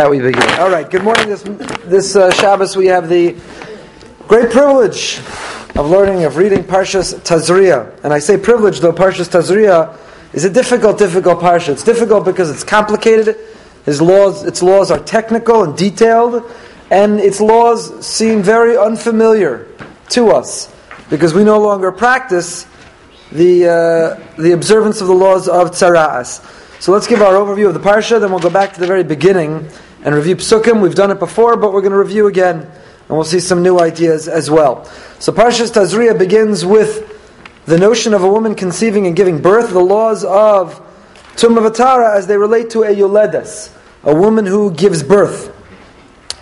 That we begin. All right. Good morning. This this uh, Shabbos we have the great privilege of learning of reading Parshas Tazria, and I say privilege though Parshas Tazria is a difficult, difficult parsha. It's difficult because it's complicated. His laws, its laws are technical and detailed, and its laws seem very unfamiliar to us because we no longer practice the uh, the observance of the laws of Tzara'as. So let's give our overview of the parsha, then we'll go back to the very beginning and review psukim. We've done it before, but we're going to review again, and we'll see some new ideas as well. So Parshas Tazria begins with the notion of a woman conceiving and giving birth, the laws of Tumavatara as they relate to a Yoledes, a woman who gives birth.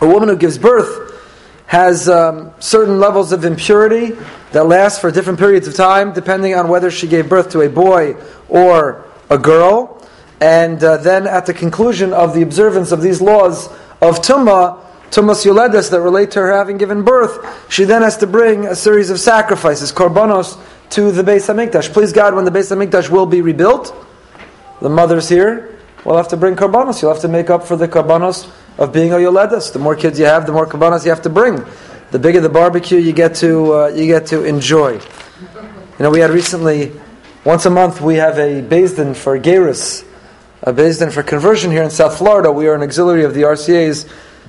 A woman who gives birth has um, certain levels of impurity that last for different periods of time, depending on whether she gave birth to a boy or a girl. And uh, then at the conclusion of the observance of these laws of Tumma, Tummas Yoledes that relate to her having given birth, she then has to bring a series of sacrifices, korbanos, to the Beis Hamikdash. Please God, when the Beis Hamikdash will be rebuilt, the mothers here will have to bring korbanos. You'll have to make up for the korbanos of being a Yoledes. The more kids you have, the more korbanos you have to bring. The bigger the barbecue you get to uh, you get to enjoy. You know, we had recently, once a month, we have a Beis Din for Geirus a Din for conversion here in South Florida. We are an auxiliary of the RCA's.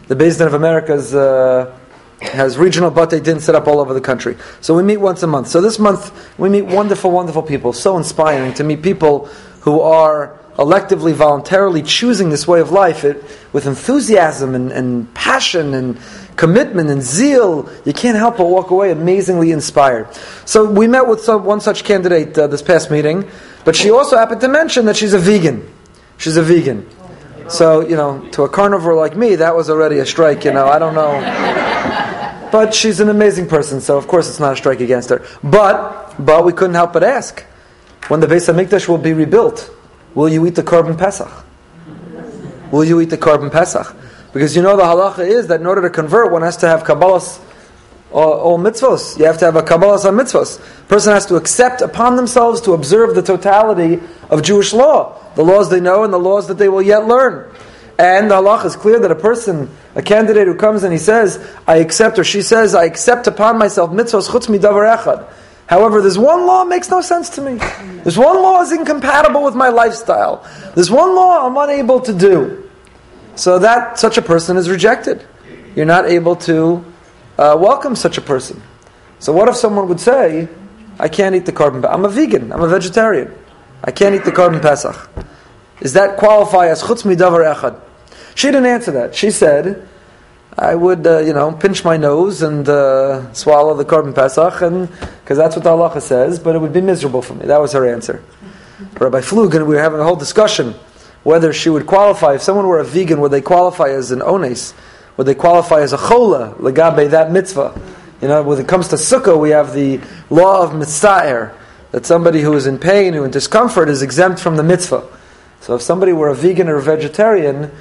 The Din of America's uh, has regional Bate Din set up all over the country. So we meet once a month. So this month we meet wonderful, wonderful people. So inspiring to meet people who are electively, voluntarily choosing this way of life it, with enthusiasm and, and passion and commitment and zeal, you can't help but walk away amazingly inspired. So we met with some, one such candidate uh, this past meeting, but she also happened to mention that she's a vegan. She's a vegan. So, you know, to a carnivore like me, that was already a strike, you know, I don't know. But she's an amazing person, so of course it's not a strike against her. But, but we couldn't help but ask, when the Beis HaMikdash will be rebuilt, will you eat the korban Pesach? Will you eat the korban Pesach? Because you know the halacha is that in order to convert, one has to have Kabbalah's all, all mitzvos. You have to have a Kabbalah on mitzvos. person has to accept upon themselves to observe the totality of Jewish law, the laws they know and the laws that they will yet learn. And the halach is clear that a person, a candidate who comes and he says, I accept, or she says, I accept upon myself mitzvos chutz midavar echad. However, this one law makes no sense to me. This one law is incompatible with my lifestyle. This one law I'm unable to do. So that such a person is rejected. You're not able to uh, welcome such a person. So what if someone would say, I can't eat the korban, I'm a vegan, I'm a vegetarian. I can't eat the korban Pesach. Does that qualify as chutz midavar echad? She didn't answer that. She said, I would, uh, you know, pinch my nose and uh, swallow the korban Pesach, and because that's what the halacha says, but it would be miserable for me. That was her answer. Rabbi Flugen, we were having a whole discussion whether she would qualify. If someone were a vegan, would they qualify as an ones? Would they qualify as a chola, legabe, that mitzvah? You know, when it comes to sukkah, we have the law of mitzvah, that somebody who is in pain, who in discomfort, is exempt from the mitzvah. So if somebody were a vegan or a vegetarian,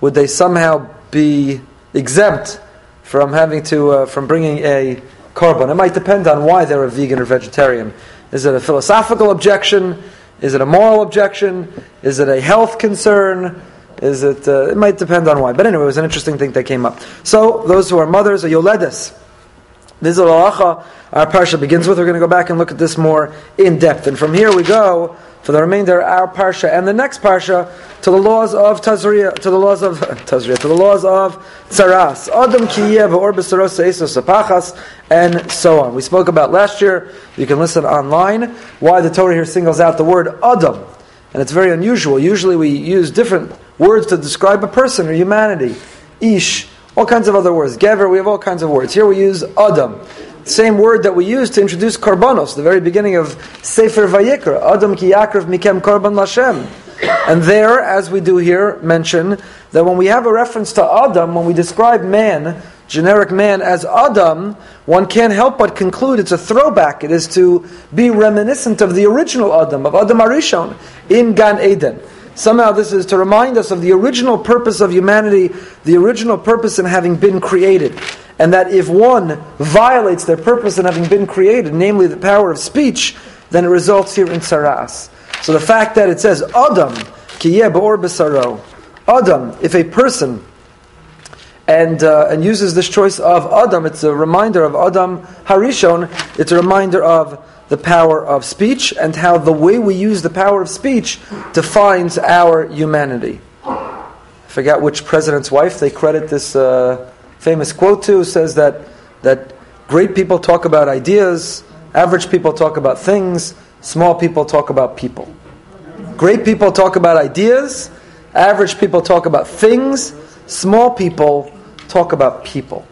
would they somehow be exempt from having to, uh, from bringing a korban? It might depend on why they're a vegan or vegetarian. Is it a philosophical objection? Is it a moral objection? Is it a health concern? Is it? Uh, it might depend on why. But anyway, it was an interesting thing that came up. So those who are mothers are yoledes. This is our parsha begins with. We're going to go back and look at this more in depth, and from here we go for the remainder of our parsha and the next parsha to the laws of Tazria, to the laws of Tazria, to the laws of Tzaras, Adam Kiyev or Sapachas, and so on. We spoke about last year. You can listen online why the Torah here singles out the word Adam, and it's very unusual. Usually we use different words to describe a person or humanity. Ish, all kinds of other words. Gever, we have all kinds of words. Here we use Adam. Same word that we use to introduce Karbanos, the very beginning of Sefer Vayikra. Adam ki yakrav mikem karban lashem. And there, as we do here, mention that when we have a reference to Adam, when we describe man, generic man, as Adam, one can't help but conclude it's a throwback. It is to be reminiscent of the original Adam, of Adam Harishon, in Gan Eden. Somehow, this is to remind us of the original purpose of humanity, the original purpose in having been created. And that if one violates their purpose in having been created, namely the power of speech, then it results here in tzaras. So the fact that it says Adam, kiyeh ba'or besaro, Adam, if a person and, uh, and uses this choice of Adam. It's a reminder of Adam Harishon. It's a reminder of the power of speech and how the way we use the power of speech defines our humanity. I forget which president's wife they credit this uh, famous quote to, says that, that great people talk about ideas, average people talk about things, small people talk about people. Great people talk about ideas, average people talk about things, small people talk about people.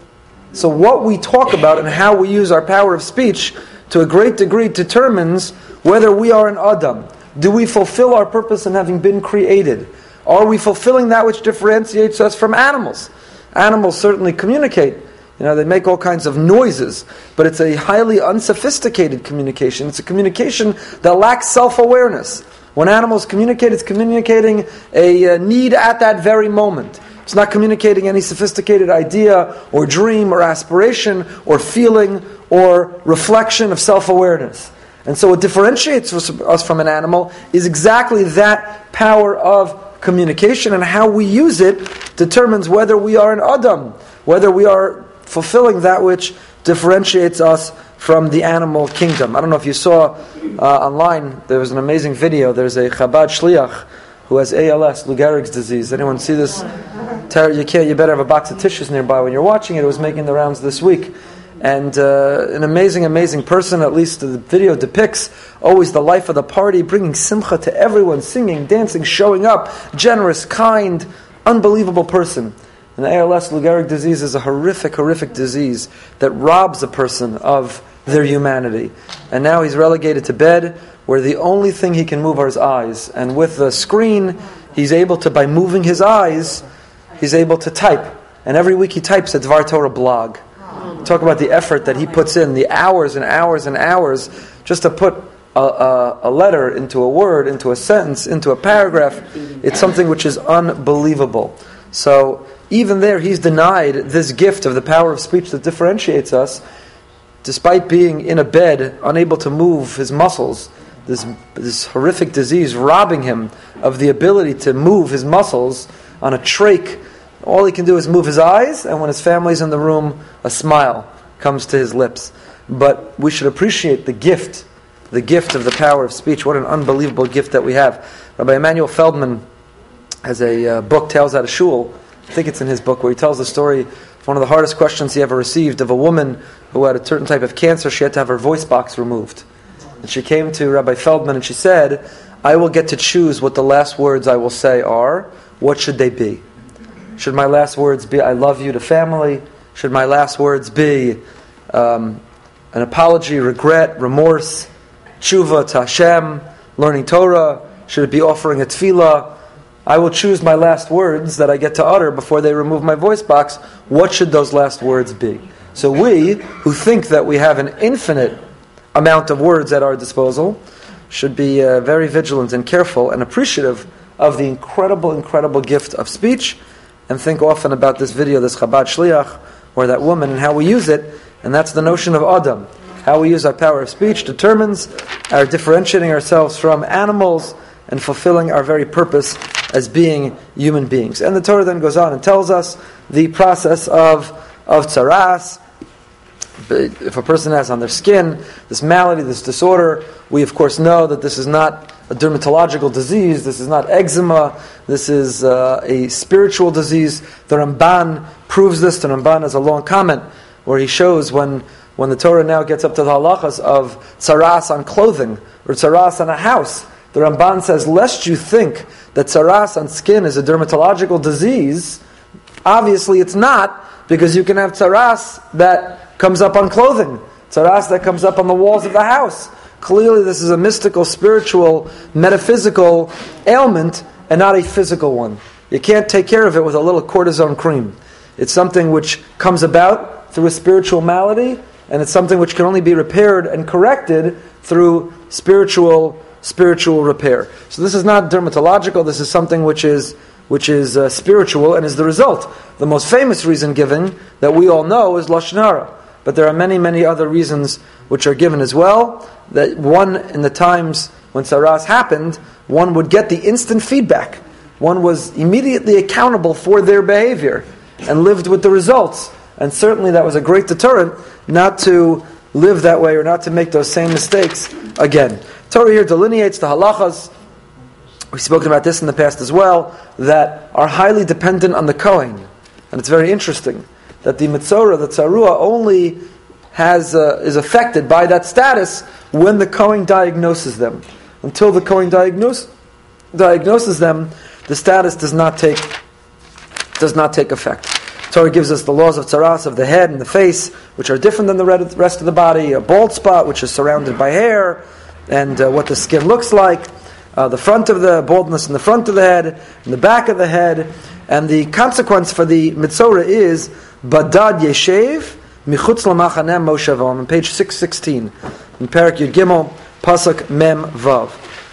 So, what we talk about and how we use our power of speech to a great degree determines whether we are an Adam. Do we fulfill our purpose in having been created? Are we fulfilling that which differentiates us from animals? Animals certainly communicate. You know, they make all kinds of noises, but it's a highly unsophisticated communication. It's a communication that lacks self awareness. When animals communicate, it's communicating a uh, need at that very moment. It's not communicating any sophisticated idea or dream or aspiration or feeling or reflection of self awareness. And so, what differentiates us from an animal is exactly that power of communication, and how we use it determines whether we are an Adam, whether we are fulfilling that which differentiates us from the animal kingdom. I don't know if you saw uh, online, there was an amazing video. There's a Chabad Shliach who has ALS, Lou Gehrig's disease. Anyone see this? You can't. You better have a box of tissues nearby when you're watching it. It was making the rounds this week, and uh, an amazing, amazing person. At least the video depicts always the life of the party, bringing simcha to everyone, singing, dancing, showing up, generous, kind, unbelievable person. And ALS, Lou Gehrig disease, is a horrific, horrific disease that robs a person of their humanity. And now he's relegated to bed where the only thing he can move are his eyes. And with the screen, he's able to, by moving his eyes, he's able to type. And every week he types a Dvar Torah blog. Talk about the effort that he puts in, the hours and hours and hours just to put a, a, a, letter into a word, into a sentence, into a paragraph. It's something which is unbelievable. So even there, he's denied this gift of the power of speech that differentiates us, despite being in a bed, unable to move his muscles this, this horrific disease robbing him of the ability to move his muscles on a trach. All he can do is move his eyes, and when his family's in the room, a smile comes to his lips. But we should appreciate the gift, the gift of the power of speech. What an unbelievable gift that we have. Rabbi Emanuel Feldman has a uh, book, Tales Out of Shul. I think it's in his book, where he tells the story of one of the hardest questions he ever received of a woman who had a certain type of cancer. She had to have her voice box removed. And she came to Rabbi Feldman and she said, I will get to choose what the last words I will say are. What should they be? Should my last words be, I love you to family? Should my last words be um, an apology, regret, remorse, tshuva to Hashem, learning Torah? Should it be offering a tefillah? I will choose my last words that I get to utter before they remove my voice box. What should those last words be? So we, who think that we have an infinite amount of words at our disposal, should be uh, very vigilant and careful and appreciative of the incredible, incredible gift of speech, and think often about this video, this Chabad Shliach, or that woman, and how we use it, and that's the notion of Adam. How we use our power of speech determines our differentiating ourselves from animals and fulfilling our very purpose as being human beings. And the Torah then goes on and tells us the process of, of tsaras, if a person has on their skin this malady, this disorder, we of course know that this is not a dermatological disease, this is not eczema, this is uh, a spiritual disease. The Ramban proves this. The Ramban has a long comment where he shows when, when the Torah now gets up to the halachas of tsaras on clothing or tsaras on a house. The Ramban says, lest you think that tsaras on skin is a dermatological disease, obviously it's not, because you can have tsaras that comes up on clothing. Tsaras that comes up on the walls of the house. Clearly, this is a mystical, spiritual, metaphysical ailment and not a physical one. You can't take care of it with a little cortisone cream. It's something which comes about through a spiritual malady, and it's something which can only be repaired and corrected through spiritual spiritual repair. So this is not dermatological. This is something which is which is uh, spiritual and is the result. The most famous reason given that we all know is lashon hara. But there are many, many other reasons which are given as well. That one, in the times when Tzaras happened, one would get the instant feedback. One was immediately accountable for their behavior. and lived with the results. And certainly that was a great deterrent not to live that way or not to make those same mistakes again. Torah here delineates the halachas. We've spoken about this in the past as well, that are highly dependent on the Kohen. And it's very interesting that the Mitzorah, the Tzarua, only has, uh, is affected by that status when the Kohen diagnoses them. Until the Kohen diagnose, diagnoses them, the status does not take, does not take effect. Torah gives us the laws of tzaras of the head and the face, which are different than the rest of the body. A bald spot, which is surrounded by hair, and uh, what the skin looks like. Uh, the front of the baldness in the front of the head, and the back of the head, and the consequence for the mitzora is badad yeshev michutz lamachaneh moshavam on page six sixteen in Perak Yud Gimel pasuk mem vav.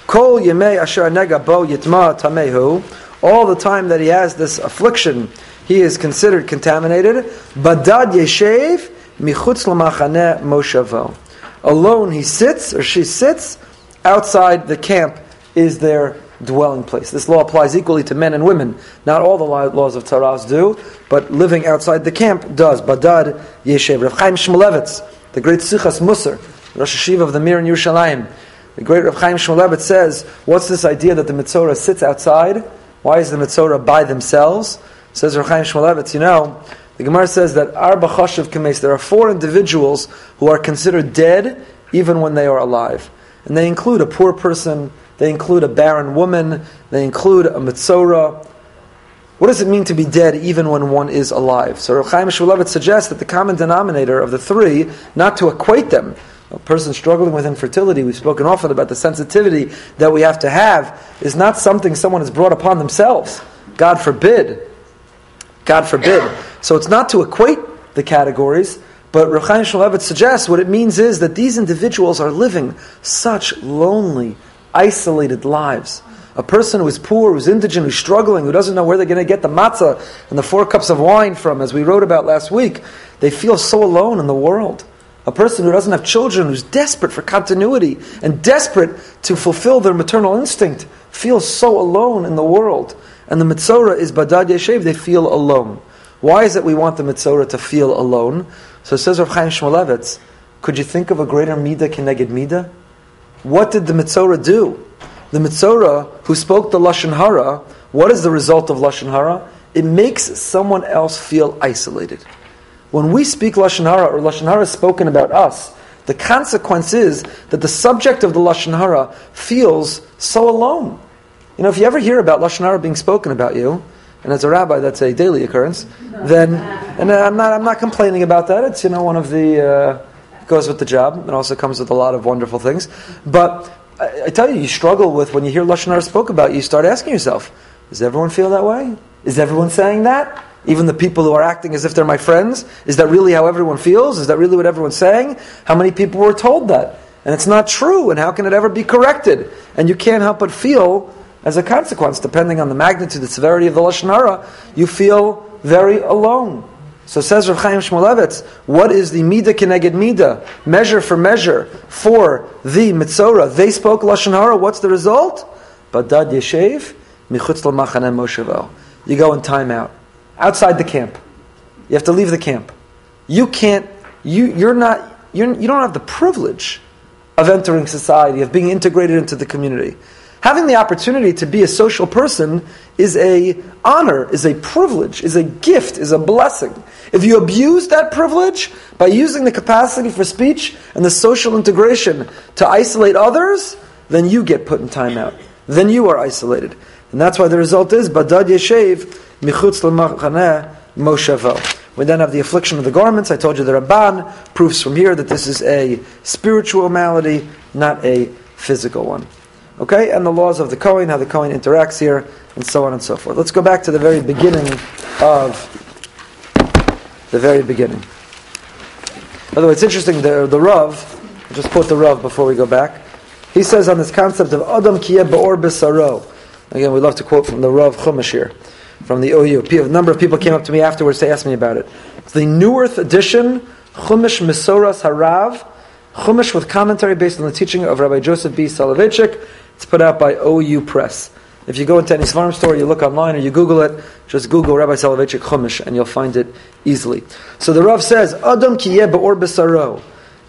Kol yemei asher nega bo yitma tamehu. All the time that he has this affliction he is considered contaminated. Badad yeshev michutz lamachane moshavo. Alone he sits or she sits outside the camp is their dwelling place. This law applies equally to men and women. Not all the laws of Tzaras do, but living outside the camp does. Badad yeshev. Rav Chaim Shmulevitz, the great Sichas Musar, Rosh Hashiva of the Mir in Yerushalayim. The great Rav Chaim Shmulevitz says, what's this idea that the Mitzorah sits outside? Why is the Mitzorah by themselves? Says Reb Chaim Shmulevitz, you know, the Gemara says that Arba Chashav Kames, there are four individuals who are considered dead even when they are alive. And they include a poor person, they include a barren woman, they include a Mitzorah. What does it mean to be dead even when one is alive? So Reb Chaim Shmulevitz suggests that the common denominator of the three, not to equate them, a person struggling with infertility, we've spoken often about the sensitivity that we have to have, is not something someone has brought upon themselves. God forbid. God forbid. So it's not to equate the categories, but Reb Chaim Shmulevitz suggests what it means is that these individuals are living such lonely, isolated lives. A person who is poor, who's indigent, who's struggling, who doesn't know where they're going to get the matzah and the four cups of wine from, as we wrote about last week, they feel so alone in the world. A person who doesn't have children, who's desperate for continuity and desperate to fulfill their maternal instinct, feels so alone in the world and the Mitzorah is Badad Yeshev, they feel alone. Why is it we want the Mitzorah to feel alone? So says Rav Chaim Shmulevitz, could you think of a greater Midah Keneged Midah? What did the Mitzorah do? The Mitzorah, who spoke the Lashon Hara, what is the result of Lashon Hara? It makes someone else feel isolated. When we speak Lashon Hara, or Lashon Hara is spoken about us, the consequence is that the subject of the Lashon Hara feels so alone. You know, if you ever hear about lashon hara being spoken about you, and as a rabbi that's a daily occurrence, then and I'm not I'm not complaining about that. It's you know one of the uh, goes with the job. It also comes with a lot of wonderful things. But I, I tell you, you struggle with when you hear lashon hara spoke about. You start asking yourself, does everyone feel that way? Is everyone saying that? Even the people who are acting as if they're my friends, is that really how everyone feels? Is that really what everyone's saying? How many people were told that? And it's not true, and how can it ever be corrected? And you can't help but feel as a consequence, depending on the magnitude, the severity of the Lashon Hara, you feel very alone. So says Rav Chaim Shmulevitz, what is the Mida Keneged Mida, measure for measure, for the Mitzorah? They spoke Lashon Hara, what's the result? Badad Yeshev, Michutz L'Machanem Moshevel. You go in timeout. Outside the camp. You have to leave the camp. You can't, you, you're not, you're, you don't have the privilege of entering society, of being integrated into the community. Having the opportunity to be a social person is a honor, is a privilege, is a gift, is a blessing. If you abuse that privilege by using the capacity for speech and the social integration to isolate others, then you get put in timeout. Then you are isolated. And that's why the result is Badad Yeshev Michutz Moshevel. We then have the affliction of the garments. I told you the Ramban proves from here that this is a spiritual malady, not a physical one. Okay, and the laws of the Kohen, how the Kohen interacts here, and so on and so forth. Let's go back to the very beginning of the very beginning. By the way, it's interesting, the, the Rav, I'll just quote the Rav before we go back. He says on this concept of Adam Kiyeh Ba'or B'Saro. Again, we love to quote from the Rav Chumash here, from the OU. A number of people came up to me afterwards to ask me about it. It's the Newerth edition, Chumash Misoras Harav, Chumash with commentary based on the teaching of Rabbi Joseph B. Soloveitchik. It's put out by OU Press. If you go into any farm store, you look online or you Google it, just Google Rabbi Soloveitchik Chumash and you'll find it easily. So the Rav says, Adam.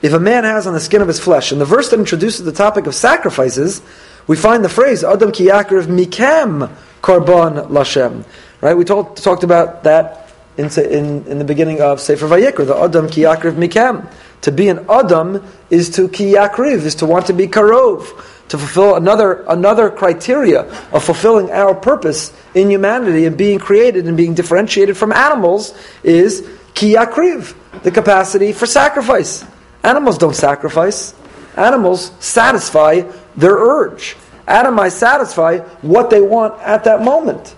If a man has on the skin of his flesh, and the verse that introduces the topic of sacrifices, we find the phrase Adam kiyakriv mikem karban lashem. Right? We told, talked about that in, in, in the beginning of Sefer Vayikra, the Adam kiyakriv mikem. To be an Adam is to kiyakriv, is to want to be karov, to fulfill another, another criteria of fulfilling our purpose in humanity and being created and being differentiated from animals is kiyakriv, the capacity for sacrifice. Animals don't sacrifice. Animals satisfy their urge. Adam Animals satisfy what they want at that moment.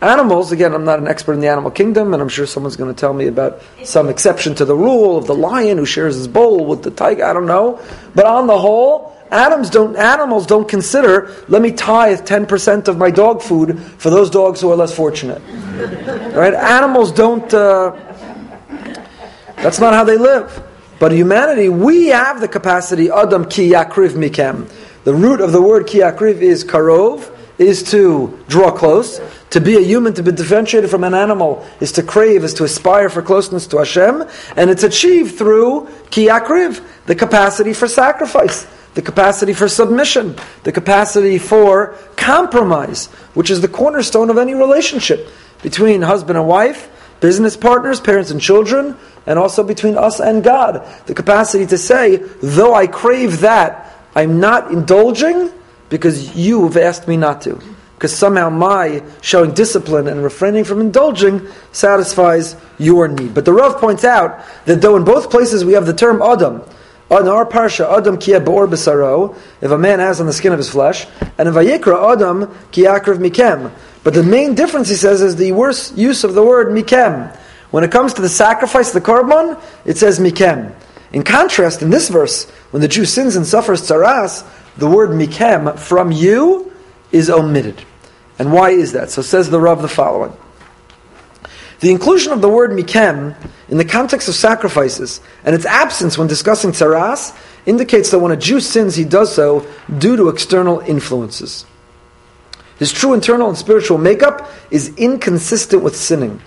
Animals, again, I'm not an expert in the animal kingdom, and I'm sure someone's going to tell me about some exception to the rule of the lion who shares his bowl with the tiger. I don't know. But on the whole, Animals don't, animals don't consider, let me tithe 10% of my dog food for those dogs who are less fortunate. right? Animals don't, uh, that's not how they live. But humanity, we have the capacity, Adam ki yakriv mikem. The root of the word ki yakriv is karov, is to draw close. To be a human, to be differentiated from an animal, is to crave, is to aspire for closeness to Hashem, and it's achieved through ki yakriv, the capacity for sacrifice the capacity for submission, the capacity for compromise, which is the cornerstone of any relationship between husband and wife, business partners, parents and children, and also between us and God. The capacity to say, though I crave that, I'm not indulging because you have asked me not to. Because somehow my showing discipline and refraining from indulging satisfies your need. But the Rav points out that though in both places we have the term Adam, on our parsha, Adam kia ba'or b'saro, if a man has on the skin of his flesh, and in Vayikra, Adam kiakriv mikem. But the main difference, he says, is the worst use of the word mikem. When it comes to the sacrifice, the korban, it says mikem. In contrast, in this verse, when the Jew sins and suffers tzaras, the word mikem, from you, is omitted. And why is that? So says the Rav the following. The inclusion of the word mikem in the context of sacrifices and its absence when discussing tzaras indicates that when a Jew sins, he does so due to external influences. His true internal and spiritual makeup is inconsistent with sinning.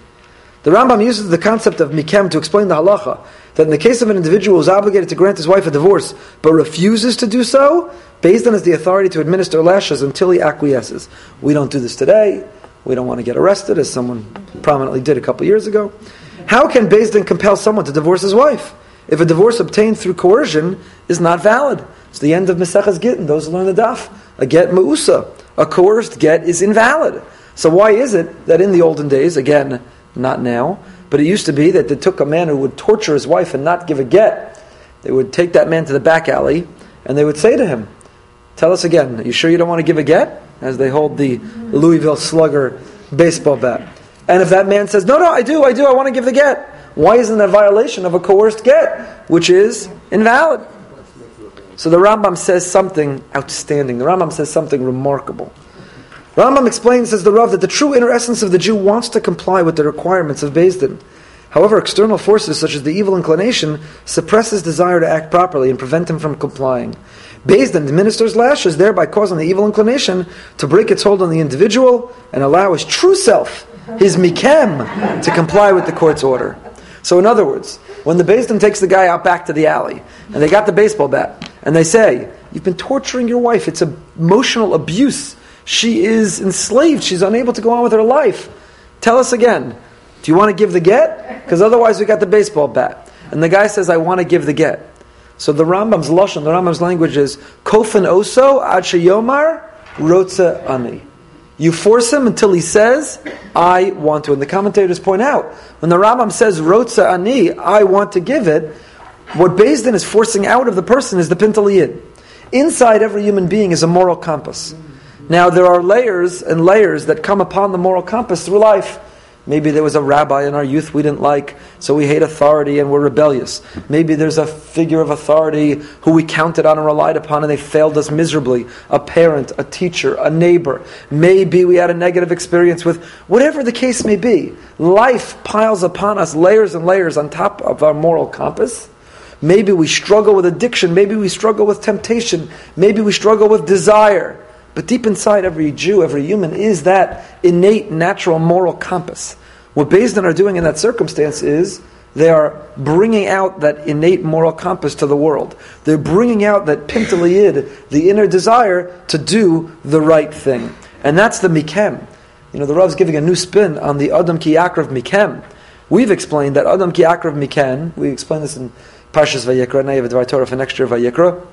The Rambam uses the concept of mikem to explain the halacha that in the case of an individual who is obligated to grant his wife a divorce but refuses to do so, Beis Din has the authority to administer lashes until he acquiesces. We don't do this today. We don't want to get arrested, as someone prominently did a couple years ago. How can Beis Din compel someone to divorce his wife? If a divorce obtained through coercion is not valid. It's the end of Maseches Gittin. Those who learn the daf. A get ma'usa. A coerced get is invalid. So why is it that in the olden days, again, not now, but it used to be that they took a man who would torture his wife and not give a get. They would take that man to the back alley and they would say to him, Tell us again, are you sure you don't want to give a get? As they hold the Louisville Slugger baseball bat. And if that man says, No, no, I do, I do, I want to give the get, why isn't that a violation of a coerced get, which is invalid? So the Rambam says something outstanding. The Rambam says something remarkable. Rambam explains, says the Rav, that the true inner essence of the Jew wants to comply with the requirements of Beis Din. However, external forces such as the evil inclination suppress his desire to act properly and prevent him from complying. Beis Din administers lashes, thereby causing the evil inclination to break its hold on the individual and allow his true self, his mikem, to comply with the court's order. So, in other words, when the Beis Din takes the guy out back to the alley, and they got the baseball bat, and they say, You've been torturing your wife, it's emotional abuse. She is enslaved, she's unable to go on with her life. Tell us again, do you want to give the get? Because otherwise, we got the baseball bat. And the guy says, I want to give the get. So the Rambam's lashon, the Rambam's language is kofan oso ad yomar rotza ani. You force him until he says, "I want to." And the commentators point out when the Rambam says rotza ani, I want to give it. What Din is forcing out of the person is the pintaliyid. Inside every human being is a moral compass. Now there are layers and layers that come upon the moral compass through life. Maybe there was a rabbi in our youth we didn't like, so we hate authority and we're rebellious. Maybe there's a figure of authority who we counted on and relied upon and they failed us miserably. A parent, a teacher, a neighbor. Maybe we had a negative experience with whatever the case may be. Life piles upon us layers and layers on top of our moral compass. Maybe we struggle with addiction. Maybe we struggle with temptation. Maybe we struggle with desire. But deep inside every Jew, every human, is that innate, natural, moral compass. What Din are doing in that circumstance is they are bringing out that innate moral compass to the world. They're bringing out that pintaliyid, the inner desire to do the right thing. And that's the mikem. You know, the Rav's giving a new spin on the Adam ki yakrav mikem. We've explained that Adam ki yakrav mikem, we explained this in Parshas Vayikra, a Torah for next year Vayikra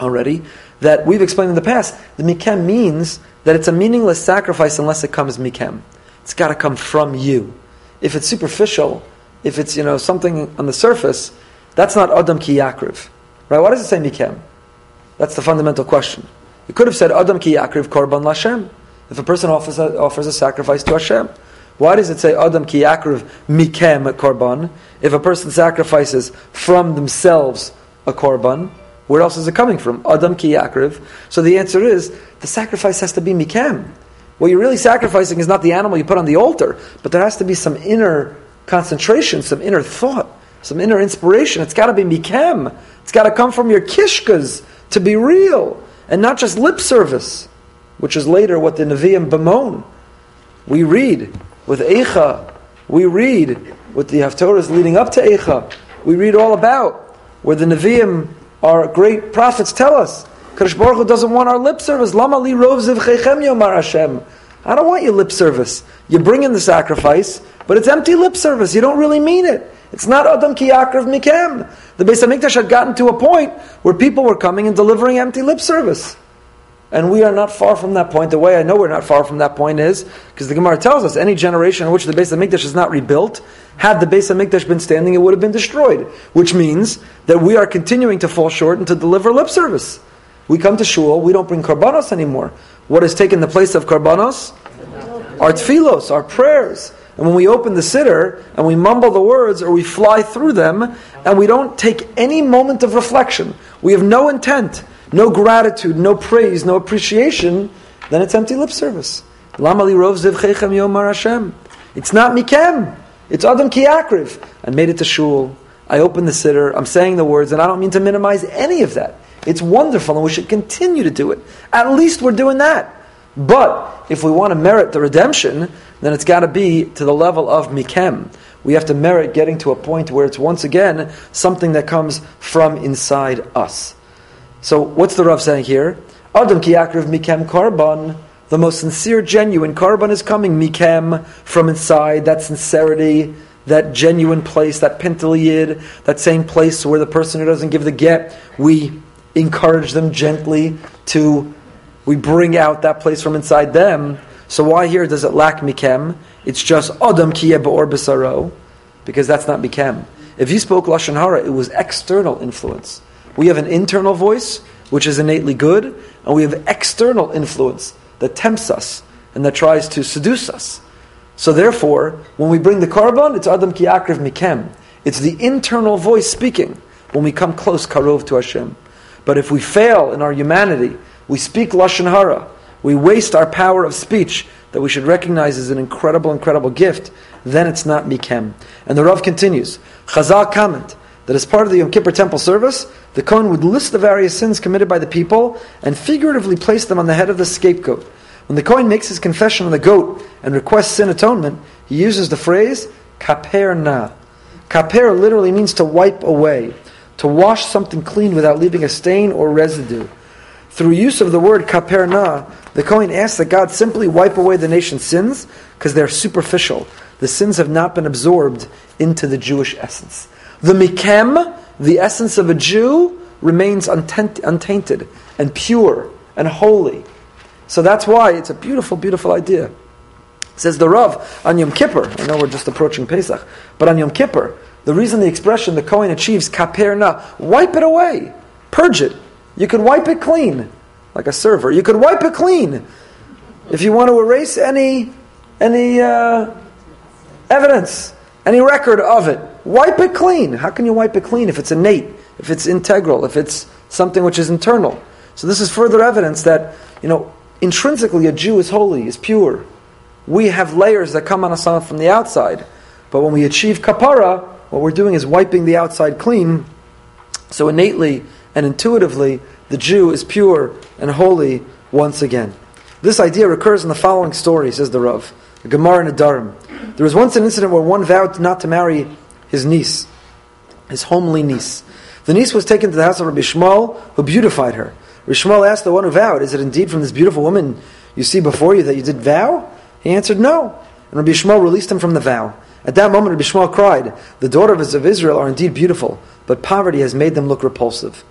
already, that we've explained in the past, the mikem means that it's a meaningless sacrifice unless it comes mikem. It's got to come from you. If it's superficial, if it's you know something on the surface, that's not Adam ki yakriv. Right? Why does it say mikem? That's the fundamental question. You could have said Adam ki yakriv korban lashem. If a person offers a, offers a sacrifice to Hashem, why does it say Adam ki yakriv mikem korban? If a person sacrifices from themselves a korban, where else is it coming from? Adam ki yakriv. So the answer is the sacrifice has to be mikem. What you're really sacrificing is not the animal you put on the altar, but there has to be some inner concentration, some inner thought, some inner inspiration. It's got to be mikem. It's got to come from your kishkas to be real, and not just lip service, which is later what the Nevi'im bemoan. We read with Eicha, we read with the Haftorahs leading up to Eicha, we read all about where the Nevi'im, our great prophets, tell us Kadosh Baruch Hu doesn't want our lip service. Lama li rov zivchechem yomar Hashem. I don't want your lip service. You bring in the sacrifice, but it's empty lip service. You don't really mean it. It's not Adam ki yakrav mikem. The Beis Hamikdash had gotten to a point where people were coming and delivering empty lip service. And we are not far from that point. The way I know we're not far from that point is because the Gemara tells us any generation in which the Beis Hamikdash is not rebuilt, had the Beis Hamikdash been standing, it would have been destroyed. Which means that we are continuing to fall short and to deliver lip service. We come to shul, we don't bring karbanos anymore. What has taken the place of karbanos? Our tfilos, our prayers. And when we open the siddur and we mumble the words or we fly through them and we don't take any moment of reflection, we have no intent, no gratitude, no praise, no appreciation, then it's empty lip service. It's not mikem. It's Adam Kiakriv. I made it to shul. I opened the siddur. I'm saying the words, and I don't mean to minimize any of that. It's wonderful and we should continue to do it. At least we're doing that. But if we want to merit the redemption, then it's got to be to the level of mikem. We have to merit getting to a point where it's once again something that comes from inside us. So what's the Rav saying here? Adam ki mikem karban. The most sincere, genuine karban is coming mikem from inside. That sincerity, that genuine place, that pintaliyid, that same place where the person who doesn't give the get, we encourage them gently to, we bring out that place from inside them. So why here does it lack mikem? It's just adam kiye or besaro, because that's not mikem. If you spoke lashon hara, it was external influence. We have an internal voice, which is innately good, and we have external influence that tempts us and that tries to seduce us. So therefore, when we bring the karban, it's adam ki akriv mikem. It's the internal voice speaking when we come close karov to Hashem. But if we fail in our humanity, we speak lashon hara, we waste our power of speech that we should recognize as an incredible, incredible gift, then it's not mikem. And the Rav continues, Chazal comment that as part of the Yom Kippur temple service, the Kohen would list the various sins committed by the people and figuratively place them on the head of the scapegoat. When the Kohen makes his confession on the goat and requests sin atonement, he uses the phrase kaper na. Kaper literally means to wipe away to wash something clean without leaving a stain or residue. Through use of the word kaper na, the Kohen asks that God simply wipe away the nation's sins because they're superficial. The sins have not been absorbed into the Jewish essence. The mikem, the essence of a Jew, remains untainted and pure and holy. So that's why it's a beautiful, beautiful idea. Says the Rav on Yom Kippur. I know we're just approaching Pesach, but on Yom Kippur, the reason the expression the Kohen achieves kaperna, wipe it away, purge it. You could wipe it clean, like a server. You could wipe it clean. If you want to erase any any uh, evidence, any record of it, wipe it clean. How can you wipe it clean if it's innate, if it's integral, if it's something which is internal? So this is further evidence that you know intrinsically a Jew is holy, is pure. We have layers that come on us from the outside, but when we achieve kapara, what we're doing is wiping the outside clean. So innately and intuitively, the Jew is pure and holy once again. This idea recurs in the following story, says the Rav, the Gemara in Nedarim. There was once an incident where one vowed not to marry his niece, his homely niece. The niece was taken to the house of Rabbi Shmuel, who beautified her. Rabbi Shmuel asked the one who vowed, Is it indeed from this beautiful woman you see before you that you did vow? He answered, No. And Rabbi Shmuel released him from the vow. At that moment, Rabbi Shmuel cried, The daughters of Israel are indeed beautiful, but poverty has made them look repulsive.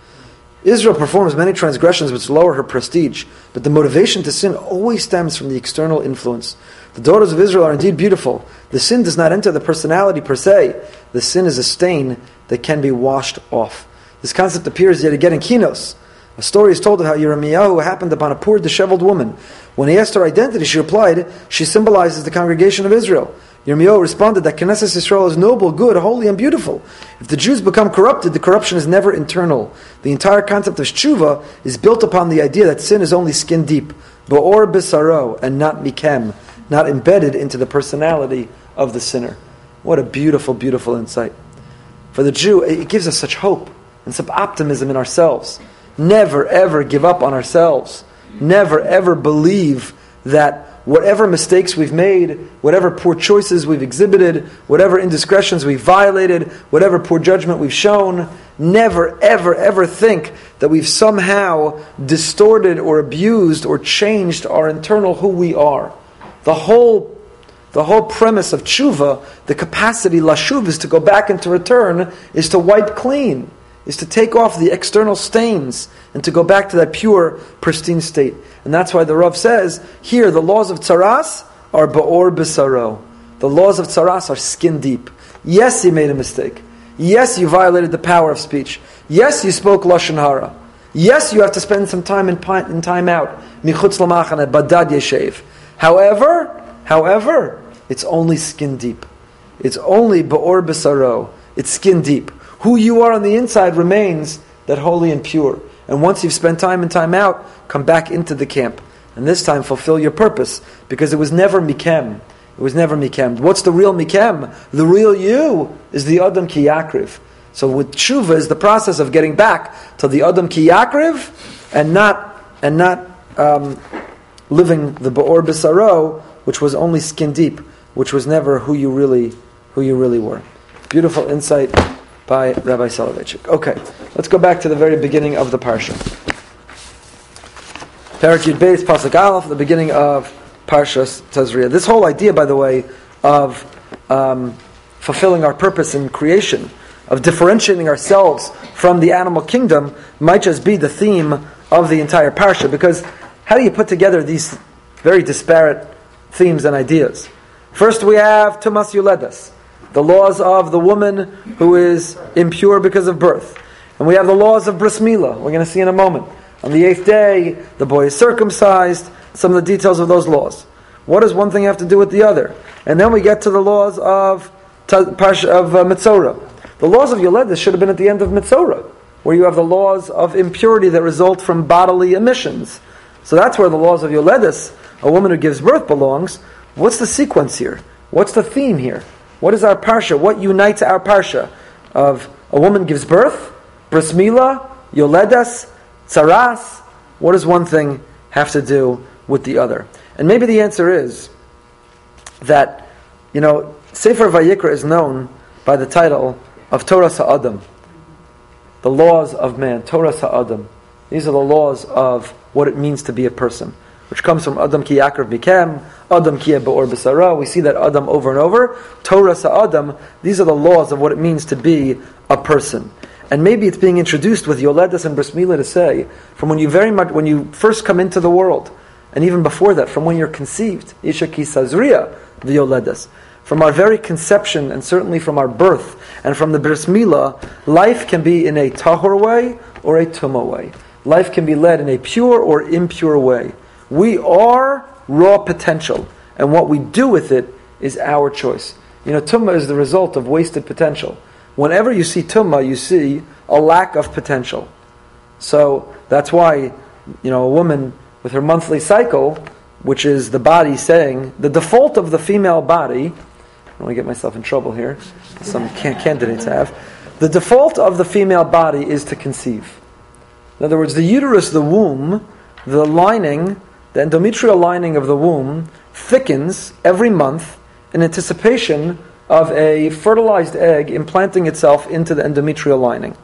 Israel performs many transgressions which lower her prestige, but the motivation to sin always stems from the external influence. The daughters of Israel are indeed beautiful. The sin does not enter the personality per se. The sin is a stain that can be washed off. This concept appears yet again in Kinos. A story is told of how Yirmiyahu happened upon a poor, disheveled woman. When he asked her identity, she replied, She symbolizes the congregation of Israel. Yirmiyahu responded that Knesset Israel is noble, good, holy, and beautiful. If the Jews become corrupted, the corruption is never internal. The entire concept of tshuva is built upon the idea that sin is only skin deep, ba'or bisaro, and not mikem, not embedded into the personality of the sinner. What a beautiful, beautiful insight. For the Jew, it gives us such hope and some optimism in ourselves. Never, ever give up on ourselves. Never, ever believe that whatever mistakes we've made, whatever poor choices we've exhibited, whatever indiscretions we've violated, whatever poor judgment we've shown, never, ever, ever think that we've somehow distorted or abused or changed our internal who we are. The whole, the whole premise of tshuva, the capacity, lashuv, is to go back and to return, is to wipe clean, is to take off the external stains and to go back to that pure, pristine state. And that's why the Rav says here the laws of tzaras are ba'or b'saro. The laws of tzaras are skin deep. Yes, you made a mistake. Yes, you violated the power of speech. Yes, you spoke lashon hara. Yes, you have to spend some time in, in time out. Michutz lamachane badad yeshev. However, however, it's only skin deep. It's only ba'or b'saro. It's skin deep. Who you are on the inside remains that holy and pure. And once you've spent time and time out, come back into the camp. And this time fulfill your purpose. Because it was never Mikem. It was never Mikem. What's the real Mikem? The real you is the Adam Ki Yakriv. So with tshuva is the process of getting back to the Adam Ki Yakriv and not, and not um, living the Ba'or Bisaro, which was only skin deep, which was never who you really, who you really were. Beautiful insight by Rabbi Soloveitchik. Okay, let's go back to the very beginning of the parsha. Parak Beis Pasuk Aleph, the beginning of Parshas Tazria. This whole idea, by the way, of um, fulfilling our purpose in creation, of differentiating ourselves from the animal kingdom, might just be the theme of the entire parsha. Because how do you put together these very disparate themes and ideas? First, we have Tumas Yoledes the laws of the woman who is impure because of birth. And we have the laws of bris milah. We're going to see in a moment. On the eighth day, the boy is circumcised. Some of the details of those laws. What does one thing have to do with the other? And then we get to the laws of of uh, Mitzorah. The laws of Yoledes should have been at the end of Mitzorah, where you have the laws of impurity that result from bodily emissions. So that's where the laws of Yoledes, a woman who gives birth, belongs. What's the sequence here? What's the theme here? What is our parsha? What unites our parsha? Of a woman gives birth, bris milah, yoledas, tzaras. What does one thing have to do with the other? And maybe the answer is that, you know, Sefer Vayikra is known by the title of Torah Sa'adam, the laws of man, Torah Sa'adam. These are the laws of what it means to be a person which comes from Adam ki yakrav mikem, Adam ki ba'or b'sara. We see that Adam over and over. Torah sa Adam. These are the laws of what it means to be a person. And maybe it's being introduced with Yoledas and Bris Milah to say, from when you very much, when you first come into the world, and even before that, from when you're conceived, Isha ki sazriya, the Yoledas. From our very conception, and certainly from our birth, and from the Bris Milah, life can be in a tahor way or a tumah way. Life can be led in a pure or impure way. We are raw potential, and what we do with it is our choice. You know, tumma is the result of wasted potential. Whenever you see tumma, you see a lack of potential. So that's why, you know, a woman with her monthly cycle, which is the body saying, the default of the female body, I don't want to get myself in trouble here, some candidates have, the default of the female body is to conceive. In other words, the uterus, the womb, the lining, the endometrial lining of the womb, thickens every month in anticipation of a fertilized egg implanting itself into the endometrial lining.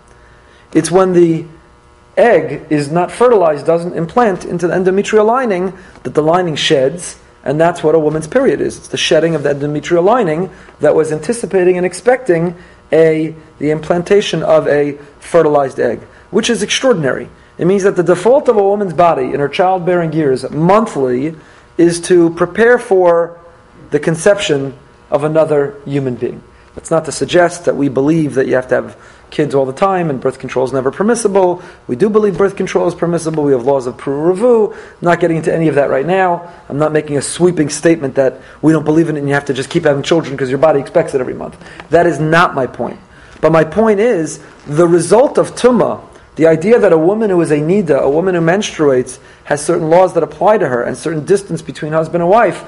It's when the egg is not fertilized, doesn't implant into the endometrial lining, that the lining sheds, and that's what a woman's period is. It's the shedding of the endometrial lining that was anticipating and expecting a the implantation of a fertilized egg, which is extraordinary. It means that the default of a woman's body in her childbearing years monthly is to prepare for the conception of another human being. That's not to suggest that we believe that you have to have kids all the time and birth control is never permissible. We do believe birth control is permissible. We have laws of Pru Not getting into any of that right now. I'm not making a sweeping statement that we don't believe in it and you have to just keep having children because your body expects it every month. That is not my point. But my point is the result of Tumah, the idea that a woman who is a nida, a woman who menstruates, has certain laws that apply to her and certain distance between husband and wife,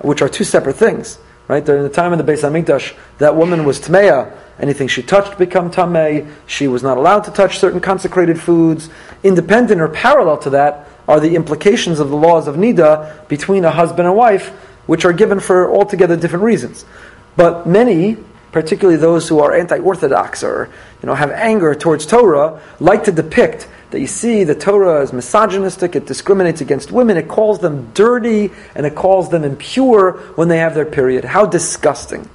which are two separate things. Right? During the time of the Beis Hamikdash, that woman was Tmeya. Anything she touched become Tameh. She was not allowed to touch certain consecrated foods. Independent or parallel to that are the implications of the laws of Nida between a husband and wife, which are given for altogether different reasons. But many, particularly those who are anti-orthodox or you know have anger towards Torah, like to depict that you see the Torah is misogynistic, it discriminates against women, it calls them dirty, and it calls them impure when they have their period. How disgusting.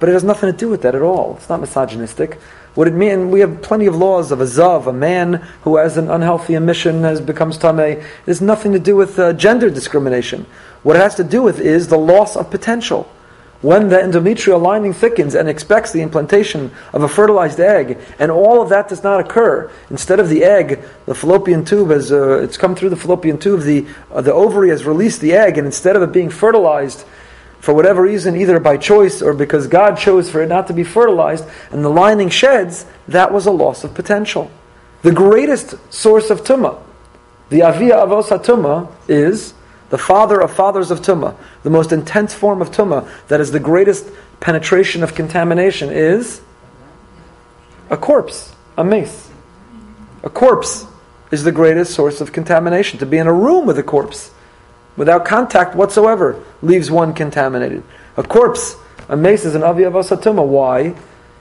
But it has nothing to do with that at all. It's not misogynistic. What it mean? We have plenty of laws of a zav, a man who has an unhealthy emission has becomes tameh. It has nothing to do with uh, gender discrimination. What it has to do with is the loss of potential. When the endometrial lining thickens and expects the implantation of a fertilized egg, and all of that does not occur, instead of the egg, the fallopian tube has uh, it's come through the fallopian tube, the uh, the ovary has released the egg, and instead of it being fertilized for whatever reason, either by choice or because God chose for it not to be fertilized, and the lining sheds, that was a loss of potential. The greatest source of tumah, the avia avos tumah, is the father of fathers of tumah, the most intense form of tumah, that is the greatest penetration of contamination, is a corpse, a mace. A corpse is the greatest source of contamination. To be in a room with a corpse without contact whatsoever leaves one contaminated. A corpse, a mace is an avos Why?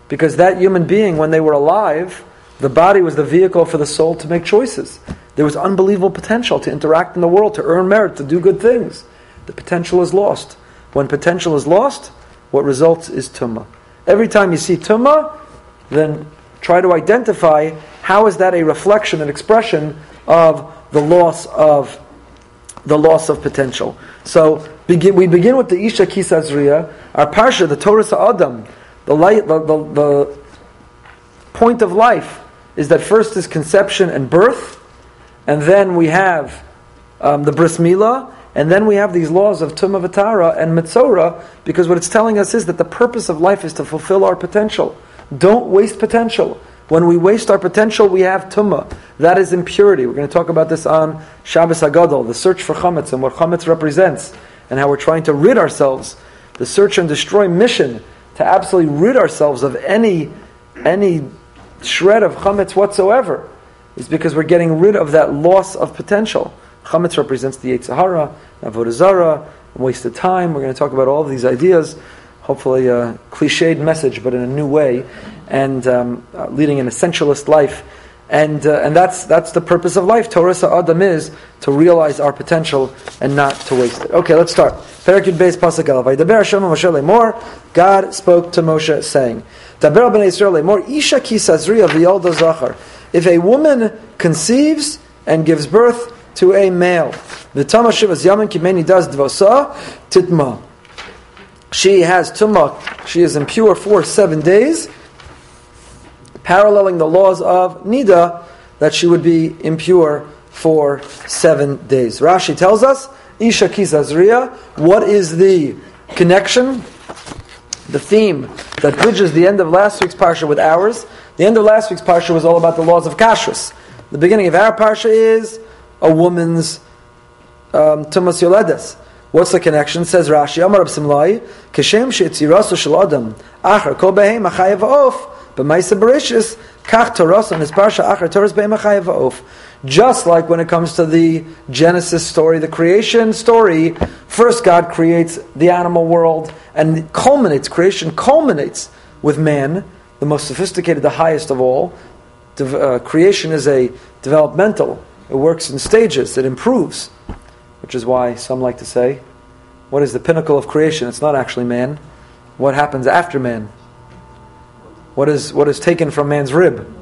Because that human being, when they were alive, the body was the vehicle for the soul to make choices. There was unbelievable potential to interact in the world, to earn merit, to do good things. The potential is lost. When potential is lost, what results is tumah. Every time you see tumah, then try to identify how is that a reflection, an expression of the loss of the loss of potential. So begin, we begin with the Isha Kisazriya, our Parsha, the Torah Adam, the, light, the, the, the point of life is that first is conception and birth, and then we have um, the bris milah, and then we have these laws of tumah v'tara and mitzora, because what it's telling us is that the purpose of life is to fulfill our potential. Don't waste potential. When we waste our potential, we have tumah. That is impurity. We're going to talk about this on Shabbos Hagadol, the search for chametz and what chametz represents, and how we're trying to rid ourselves, the search and destroy mission, to absolutely rid ourselves of any any shred of chametz whatsoever is because we're getting rid of that loss of potential. Chametz represents the Yetzer Hara, Avodah Zarah, wasted time. We're going to talk about all of these ideas. Hopefully, a cliched message, but in a new way, and um, uh, leading an essentialist life. And, uh, and that's, that's the purpose of life. Torah Adam is to realize our potential and not to waste it. Okay, let's start. God spoke to Moshe saying, if a woman conceives and gives birth to a male, Yaman Kimeni does dvosa titma. She has tumah, she is impure for seven days, paralleling the laws of Nida, that she would be impure for seven days. Rashi tells us, Isha Kisazriya, what is the connection, the theme that bridges the end of last week's parsha with ours? The end of last week's parsha was all about the laws of kashrus. The beginning of our parsha is a woman's um, tumas yoledes. What's the connection? Says Rashi, Amar Simlai, Keshem she'etzirasu shel adam, achar kol behem achayev of, But Maisa Bereshis, Kach Toros on his Parsha Achar Toros Be'emachayev Just like when it comes to the Genesis story, the creation story, first God creates the animal world and culminates, creation culminates with man, the most sophisticated, the highest of all. De- uh, creation is a developmental, it works in stages, it improves, which is why some like to say, what is the pinnacle of creation? It's not actually man. What happens after man? What is, what is taken from man's rib?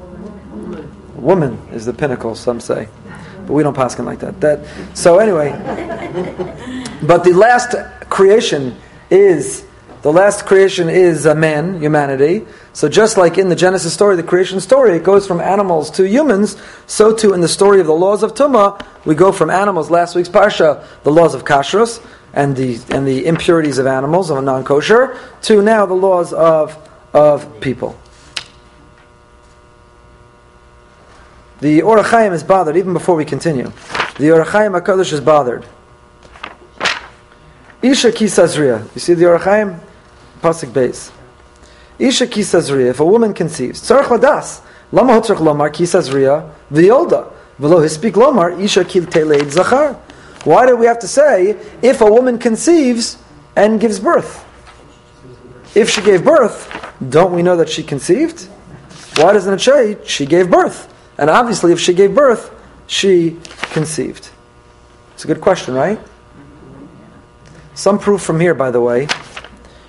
Woman is the pinnacle, some say. But we don't pass him like that. that. So anyway, but the last creation is the last creation is a man, humanity. So just like in the Genesis story, the creation story, it goes from animals to humans. So too in the story of the laws of Tumah, we go from animals. Last week's parsha, the laws of kashrus and the and the impurities of animals of a non-kosher, to now the laws of of people. The Or HaChaim is bothered even before we continue. The Or HaChaim Hakadosh is bothered. Isha kisazriya. You see the Or HaChaim pasuk base. Isha kisazriya. If a woman conceives, tzarich ladas. Lama hotzarich lomar kisazriya v'yolda. V'lo hispik lomar isha kil teleid zachar. Why do we have to say if a woman conceives and gives birth? If she gave birth, don't we know that she conceived? Why doesn't it say she gave birth? And obviously, if she gave birth, she conceived. It's a good question, right? Some proof from here, by the way.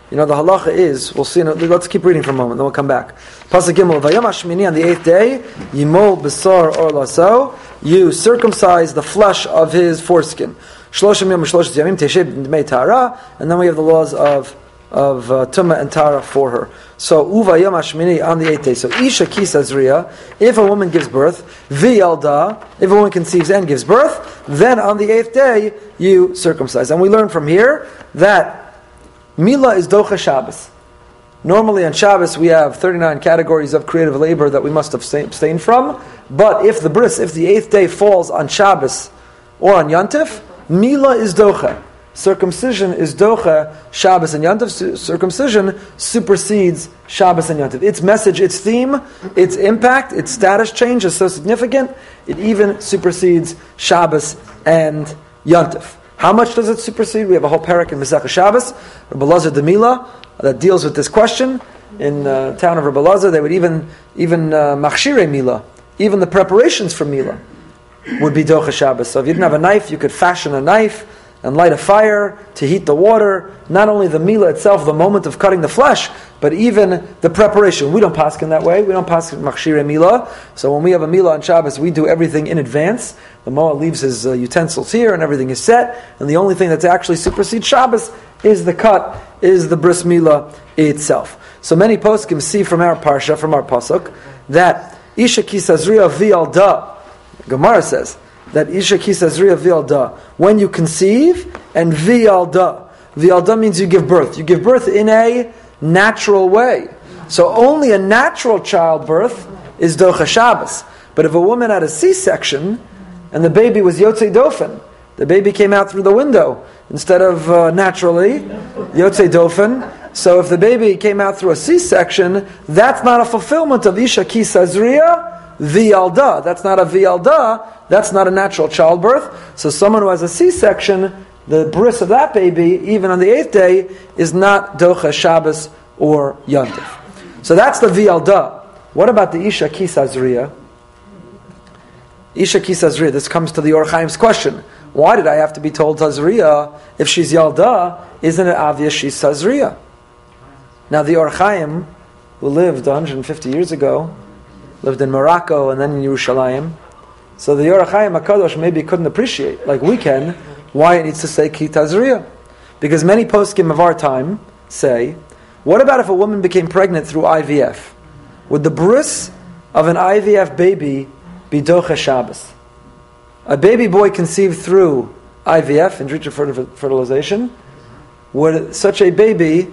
You know, the halacha is, we'll see, let's keep reading for a moment, then we'll come back. Pasuk Gimel, on the eighth day, Yimol Besar or Laso, you circumcise the flesh of his foreskin. Shloshim Yom Shloshim Yamim Tesheb Dmei Tara, and then we have the laws of of uh, Tumah and Tara for her. So Uva Yom Hashmini on the eighth day. So Isha Kisazriya, if a woman gives birth, V'yalda, if a woman conceives and gives birth, then on the eighth day you circumcise. And we learn from here that Mila is Docha Shabbos. Normally on Shabbos we have 39 categories of creative labor that we must abstain from. But if the bris, if the eighth day falls on Shabbos or on Yantif, Mila is Docha. Circumcision is Docha, Shabbos and Yantif. Circumcision supersedes Shabbos and Yantif. Its message, its theme, its impact, its status change is so significant, it even supersedes Shabbos and Yantif. How much does it supersede? We have a whole parak in Masechah Shabbos, Rabbi Lazar Demila, that deals with this question. In the uh, town of Rabbi Lazar, they would even even uh, machshire mila, even the preparations for mila, would be docha Shabbos. So if you didn't have a knife, you could fashion a knife and light a fire to heat the water. Not only the mila itself, the moment of cutting the flesh, but even the preparation. We don't pass in that way. We don't pass machshire mila. So when we have a mila on Shabbos, we do everything in advance. The moa leaves his uh, utensils here, and everything is set. And the only thing that's actually supersedes Shabbos is the cut, is the bris mila itself. So many poskim see from our parsha, from our pasuk, that isha kisazriya vialda. Gemara says that isha kisazriya vialda when you conceive and vialda. Vialda means you give birth. You give birth in a natural way. So only a natural childbirth is docha Shabbos. But if a woman had a C-section and the baby was yotze dofen, the baby came out through the window instead of uh, naturally, yotze dofen. So if the baby came out through a C-section, that's not a fulfillment of isha kisazriya vialda. That's not a vialda. That's not a natural childbirth. So someone who has a C-section, the bris of that baby, even on the eighth day, is not docha Shabbos or Yantif. So that's the vialda. What about the isha kisazriya? Isha kisazriya. This comes to the Or HaChaim's question. Why did I have to be told Tazriya if she's Yalda? Isn't it obvious she's Tazriya? Now the Or HaChaim, who lived 150 years ago, lived in Morocco and then in Yerushalayim, so the Or HaChaim HaKadosh maybe couldn't appreciate, like we can, why it needs to say Ki Tazriya. Because many poskim of our time say, what about if a woman became pregnant through IVF? Would the bris of an IVF baby be Docha Shabbos? A baby boy conceived through IVF, in vitro fertilization, would such a baby,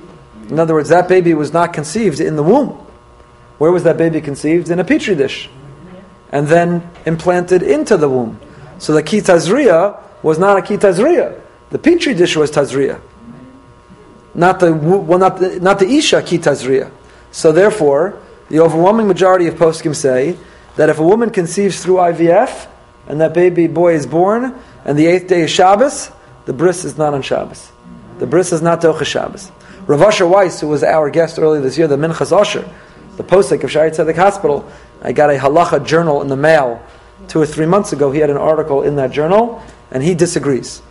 in other words, that baby was not conceived in the womb. Where was that baby conceived? In a petri dish. And then implanted into the womb. So the kitazriya was not a kitazriya. The petri dish was tazriya. Not the, well, not the, not the isha kitazriya. So therefore, the overwhelming majority of poskim say that if a woman conceives through IVF and that baby boy is born and the eighth day is Shabbos, the bris is not on Shabbos. The bris is not Docha Shabbos. Rav Asher Weiss, who was our guest earlier this year, the Minchas Asher, the posik of Shaarei Tzedek Hospital, I got a halacha journal in the mail two or three months ago. He had an article in that journal, and he disagrees.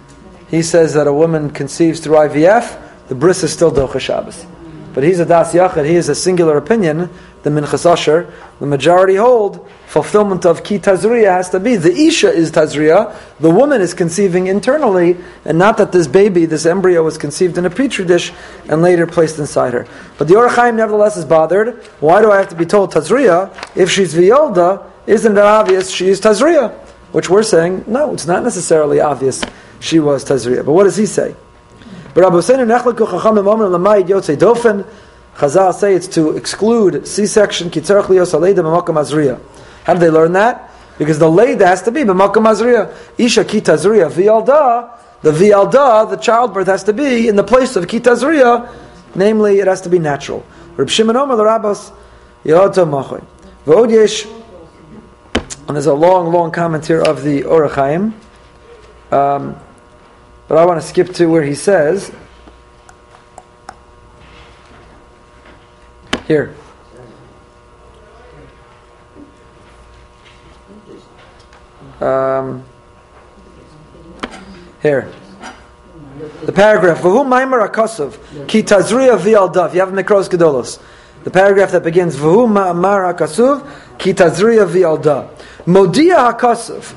He says that a woman conceives through IVF, the bris is still Docha Shabbos. But he's a Das Yachid, he has a singular opinion, the Minchas Asher. The majority hold fulfillment of Ki Tazriya has to be. The Isha is Tazriya, the woman is conceiving internally, and not that this baby, this embryo, was conceived in a petri dish and later placed inside her. But the Or HaChaim nevertheless is bothered. Why do I have to be told Tazriya? If she's Viyolda, isn't it obvious she is Tazriya? Which we're saying, no, it's not necessarily obvious she was Tazriya. But what does he say? But Rabbi. Chazal say it's to exclude C-section kitzarach lios aleida. How do they learn that? Because the leida has to be b'makam azriya. Isha kitazriya v'yalda. The v'yalda, the childbirth has to be in the place of kitazriya. Namely, it has to be natural. Reb Shimon Omer l'Rabbos yoto machoy. V'od yesh and there's a long, long comment here of the Or HaChaim. Um, but I want to skip to where he says, here. Um, here. The paragraph, V'hu Maimar HaKosov, Ki Tazriya V'yaldav. You have Mikros Gedolos. The paragraph that begins, V'hu Ma'amar HaKasuv, Ki Tazriya V'yaldav. Modia HaKosov.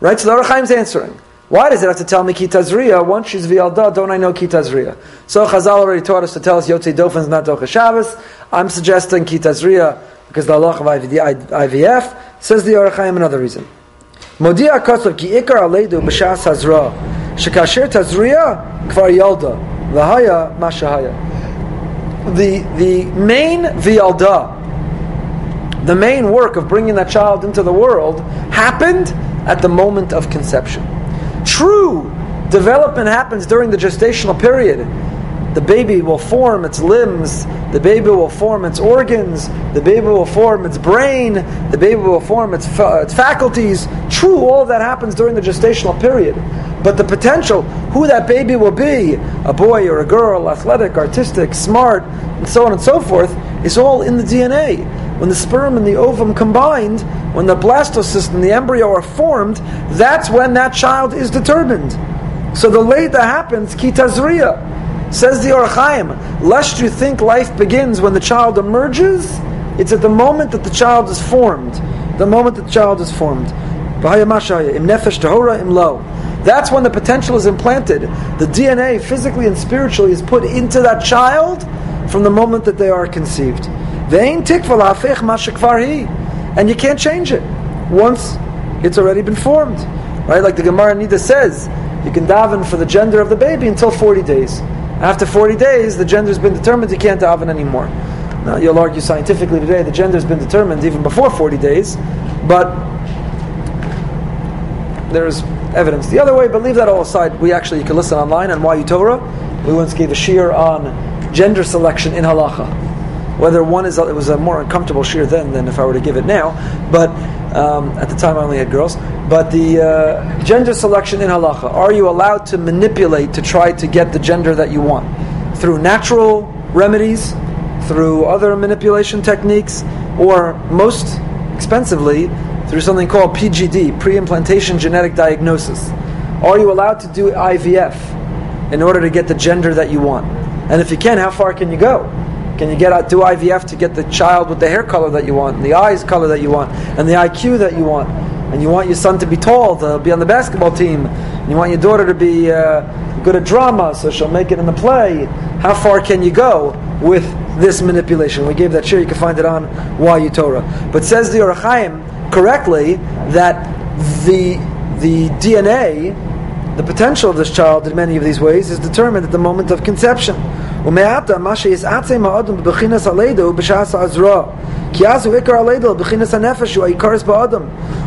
Right? So the Or HaChaim's answering. Why does it have to tell me kitazriya? Once she's v'yalda, don't I know kitazriya? So Chazal already taught us to tell us yotzei dofen is not docha Shabbos. I'm suggesting kitazriya because the Allah of IVF says the Or HaChaim another reason. Modia kosov ki ikar aleidu b'shas hazra shekasher tazriya kvar yalda v'haya mashahaya. The the main v'yalda, the main work of bringing that child into the world happened at the moment of conception. True development happens during the gestational period. The baby will form its limbs, the baby will form its organs, the baby will form its brain, the baby will form its, fa- its faculties. True, all that happens during the gestational period. But the potential, who that baby will be, a boy or a girl, athletic, artistic, smart, and so on and so forth, is all in the DNA. When the sperm and the ovum combined, when the blastocyst and the embryo are formed, that's when that child is determined. So the late that happens, kitazriya. Says the Or HaChaim, lest you think life begins when the child emerges, it's at the moment that the child is formed. The moment that the child is formed. That's when the potential is implanted. The DNA, physically and spiritually, is put into that child from the moment that they are conceived. And you can't change it once it's already been formed. Right? Like the Gemara Nida says, you can daven for the gender of the baby until 40 days. After 40 days, the gender has been determined, you can't daven anymore. Now, you'll argue scientifically today the gender has been determined even before 40 days, but there's evidence the other way, but leave that all aside. We actually, you can listen online on YU Torah. We once gave a shiur on gender selection in halacha. Whether one is, it was a more uncomfortable shiur then than if I were to give it now, but um, at the time I only had girls. But the uh, gender selection in halacha, are you allowed to manipulate to try to get the gender that you want? Through natural remedies, through other manipulation techniques, or most expensively, through something called PGD, pre-implantation genetic diagnosis. Are you allowed to do IVF in order to get the gender that you want? And if you can, how far can you go? Can you get out, do IVF to get the child with the hair color that you want, and the eyes color that you want, and the IQ that you want? And you want your son to be tall, to be on the basketball team. And you want your daughter to be uh, good at drama, so she'll make it in the play. How far can you go with this manipulation? We gave that shiur. You can find it on YU Torah. But says the Or HaChaim, correctly that the the DNA, the potential of this child in many of these ways is determined at the moment of conception. ומעתה מה שיסעצם האדם בבחינס הלידה הוא בשעת העזרה כי אז הוא עיקר הלידה בבחינס הנפש הוא העיקרס באדם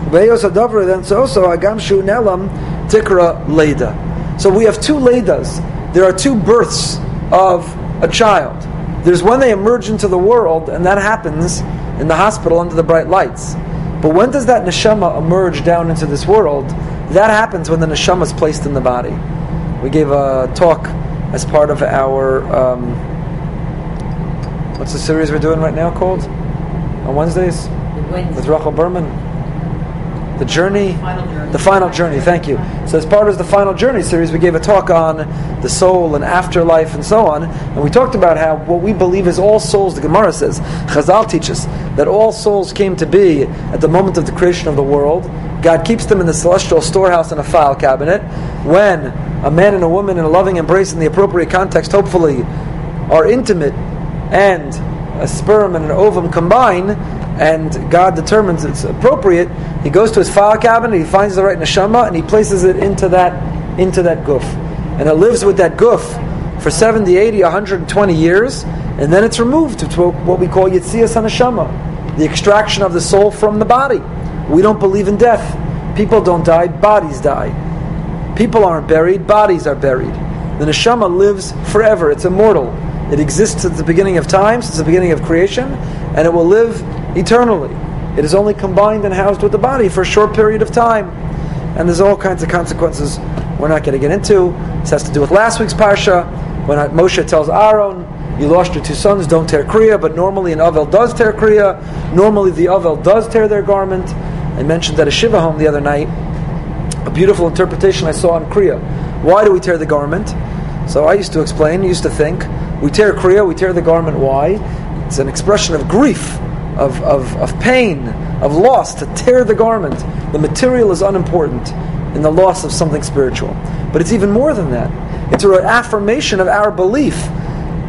ובהיוס הדבר then so also הגם שהוא נעלם תקרא לידה So we have two leidas. There are two births of a child. There's when they emerge into the world, and that happens in the hospital under the bright lights. But when does that neshama emerge down into this world? That happens when the neshama is placed in the body. We gave a talk as part of our um, what's the series we're doing right now called on Wednesdays with Rachel Berman. The journey, Final journey. the final journey. Thank you. So, as part of the final journey series, we gave a talk on the soul and afterlife and so on, and we talked about how what we believe is all souls. The Gemara says, Chazal teaches that all souls came to be at the moment of the creation of the world. God keeps them in the celestial storehouse in a file cabinet. When a man and a woman in a loving embrace in the appropriate context, hopefully, are intimate and a sperm and an ovum combine, and God determines it's appropriate, he goes to his file cabinet, he finds the right neshama, and he places it into that into that goof. And it lives with that goof for 70, 80, 120 years, and then it's removed to what we call Yitzias HaNeshama, the extraction of the soul from the body. We don't believe in death. People don't die, bodies die. People aren't buried, bodies are buried. The neshama lives forever, it's immortal. It exists at the beginning of time, since the beginning of creation, and it will live eternally. It is only combined and housed with the body for a short period of time. And there's all kinds of consequences we're not going to get into. This has to do with last week's Parsha, when Moshe tells Aaron, you lost your two sons, don't tear Kriya, but normally an Avel does tear Kriya. Normally the Avel does tear their garment. I mentioned at a Shiva home the other night, a beautiful interpretation I saw on Kriya. Why do we tear the garment? So I used to explain, used to think, we tear Kriya, we tear the garment, why? It's an expression of grief, of, of, of pain, of loss, to tear the garment. The material is unimportant in the loss of something spiritual. But it's even more than that. It's an affirmation of our belief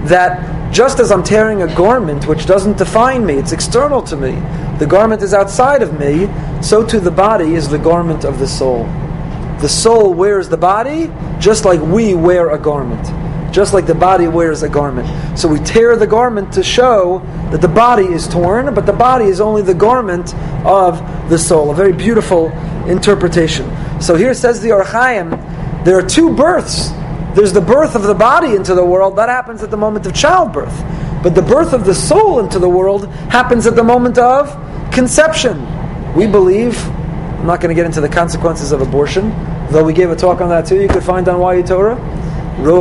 that just as I'm tearing a garment which doesn't define me, it's external to me, the garment is outside of me, so too the body is the garment of the soul. The soul wears the body just like we wear a garment. Just like the body wears a garment. So we tear the garment to show that the body is torn, but the body is only the garment of the soul. A very beautiful interpretation. So here says the Ohr HaChaim, there are two births. There's the birth of the body into the world, that happens at the moment of childbirth. But the birth of the soul into the world happens at the moment of conception. We believe, I'm not going to get into the consequences of abortion, though we gave a talk on that too, you could find on YU Torah.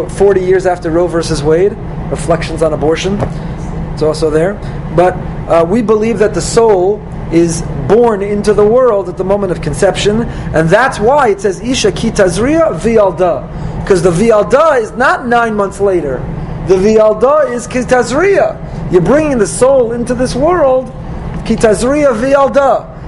40 years after Roe versus Wade, reflections on abortion. It's also there. But uh, we believe that the soul is born into the world at the moment of conception, and that's why it says Isha kitazria vialda, because the vialda is not nine months later. The vialda is kitazria. You're bringing the soul into this world. Kitazria vialda.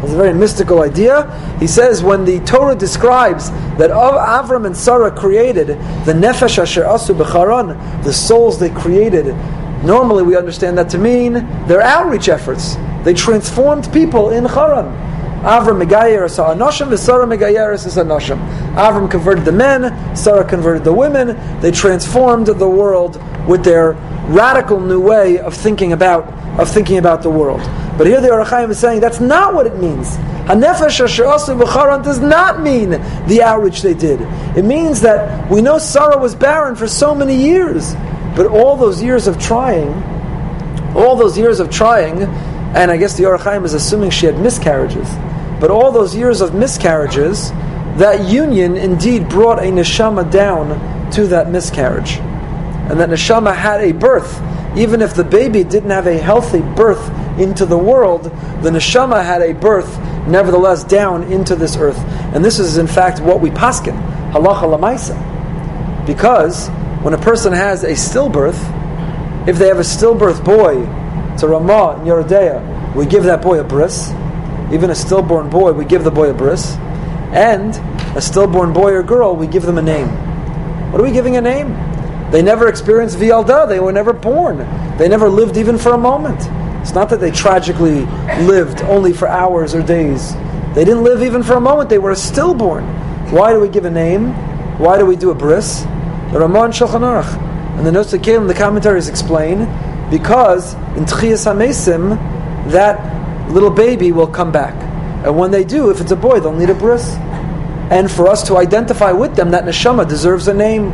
has a very mystical idea. He says when the Torah describes that of Avram and Sarah created the nefesh asher asu b'charon, the souls they created, normally we understand that to mean their outreach efforts. They transformed people in Charan. Avram Megayeris Anoshim, Sarah Megayeris is Anoshim. Avram converted the men, Sarah converted the women. They transformed the world with their radical new way of thinking about of thinking about the world. But here the Ohr is saying that's not what it means. Hanefesh asher asu b'charan does not mean the outreach they did. It means that we know Sarah was barren for so many years, but all those years of trying, all those years of trying, and I guess the Ohr is assuming she had miscarriages, but all those years of miscarriages, that union indeed brought a neshama down to that miscarriage. And that neshama had a birth. Even if the baby didn't have a healthy birth into the world, the neshama had a birth, nevertheless, down into this earth. And this is, in fact, what we paskin, halacha lamaisa. Because when a person has a stillbirth, if they have a stillbirth boy, to Ramah in Yoreh Deah, we give that boy a bris. Even a stillborn boy, we give the boy a bris. And a stillborn boy or girl, we give them a name. What are we giving a name? They never experienced Vialda. They were never born. They never lived even for a moment. It's not that they tragically lived only for hours or days. They didn't live even for a moment. They were stillborn. Why do we give a name? Why do we do a bris? The Ramon Shulchan Aruch and the Notes that came, the commentaries explain because in Tchias Hamesim that little baby will come back, and when they do, if it's a boy, they'll need a bris. And for us to identify with them, that neshama deserves a name.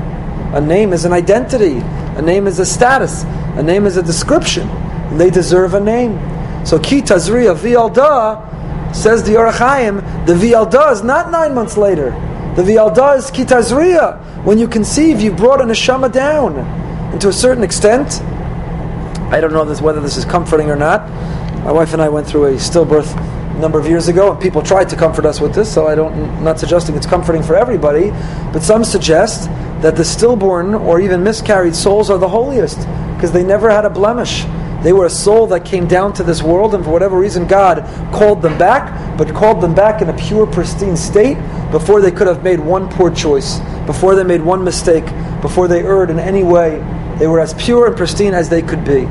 A name is an identity. A name is a status. A name is a description. They deserve a name. So Ki Tazriya Vialda says the Or HaChaim, the Vialda is not nine months later. The Vialda is Ki Tazriya. When you conceive, you brought a neshama down. And to a certain extent, I don't know this, whether this is comforting or not. My wife and I went through a stillbirth a number of years ago, and people tried to comfort us with this, so I don't, I'm not suggesting it's comforting for everybody, but some suggest that the stillborn or even miscarried souls are the holiest, because they never had a blemish. They were a soul that came down to this world, and for whatever reason, God called them back, but called them back in a pure, pristine state before they could have made one poor choice, before they made one mistake, before they erred in any way. They were as pure and pristine as they could be.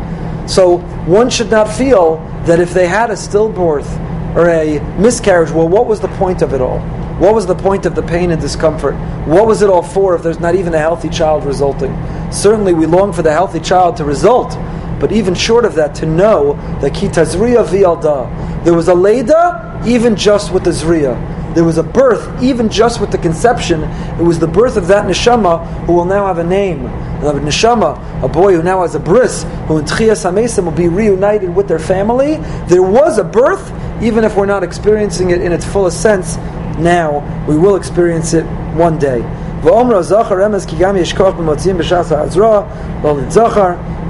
So one should not feel that if they had a stillbirth or a miscarriage, well, what was the point of it all? What was the point of the pain and discomfort? What was it all for if there's not even a healthy child resulting? Certainly, we long for the healthy child to result, but even short of that, to know that kitazriya vialda, there was a leda even just with the zriya. There was a birth even just with the conception. It was the birth of that neshama who will now have a name. A neshama, a boy who now has a bris, who in Tchias HaMesim will be reunited with their family. There was a birth, even if we're not experiencing it in its fullest sense now, we will experience it one day.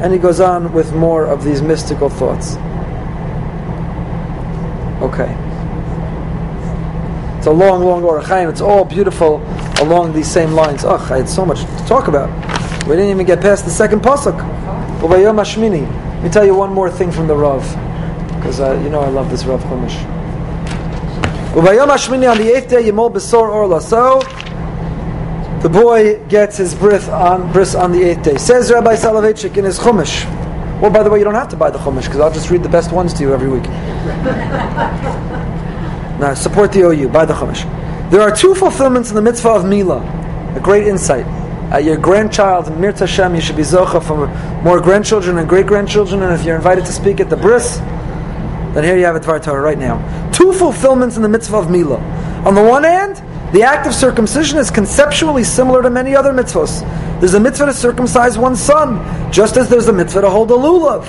And he goes on with more of these mystical thoughts. Okay. It's a long, long Or HaChaim. It's all beautiful along these same lines. Ugh, I had so much to talk about. We didn't even get past the second pasuk. Let me tell you one more thing from the Rav, because uh, you know I love this Rav Chumash. On the eighth day, Yemol Besor Or Laso. The boy gets his bris on bris on the eighth day. Says Rabbi Soloveitchik in his Chumash. Well, by the way, you don't have to buy the Chumash because I'll just read the best ones to you every week. now, support the OU. Buy the Chumash. There are two fulfillments in the mitzvah of Mila. A great insight. Uh, your grandchild, Mirta Hashem, you should be zocha for more grandchildren and great grandchildren. And if you're invited to speak at the bris, then here you have a Dvar Torah right now. Two fulfillments in the mitzvah of Mila. On the one hand, the act of circumcision is conceptually similar to many other mitzvahs. There's a mitzvah to circumcise one's son, just as there's a mitzvah to hold a lulav.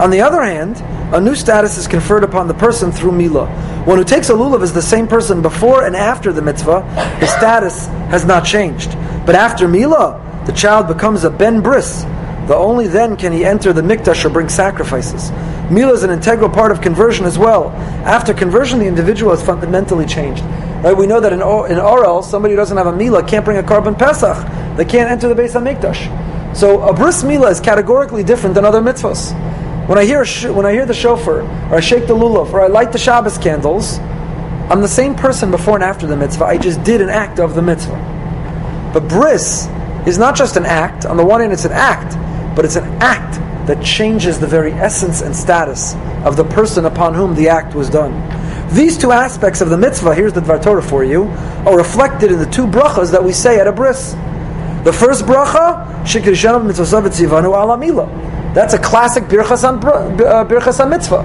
On the other hand, a new status is conferred upon the person through Mila. One who takes a lulav is the same person before and after the mitzvah. His status has not changed. But after Mila, the child becomes a ben bris, the only then can he enter the mikdash or bring sacrifices. Mila is an integral part of conversion as well. After conversion, the individual has fundamentally changed. Right? We know that in, in Orel, somebody who doesn't have a Mila can't bring a korban pesach. They can't enter the Beis HaMikdash. So a bris Mila is categorically different than other mitzvahs. When I hear sh- when I hear the shofar, or I shake the lulav, or I light the Shabbos candles, I'm the same person before and after the mitzvah. I just did an act of the mitzvah. But bris is not just an act. On the one hand, it's an act but it's an act that changes the very essence and status of the person upon whom the act was done. These two aspects of the mitzvah, here's the Dvar Torah for you, are reflected in the two brachas that we say at a bris. The first bracha, Shikir Shem Mitzvasav Tzivanu Alamila. That's a classic uh, birchas on mitzvah.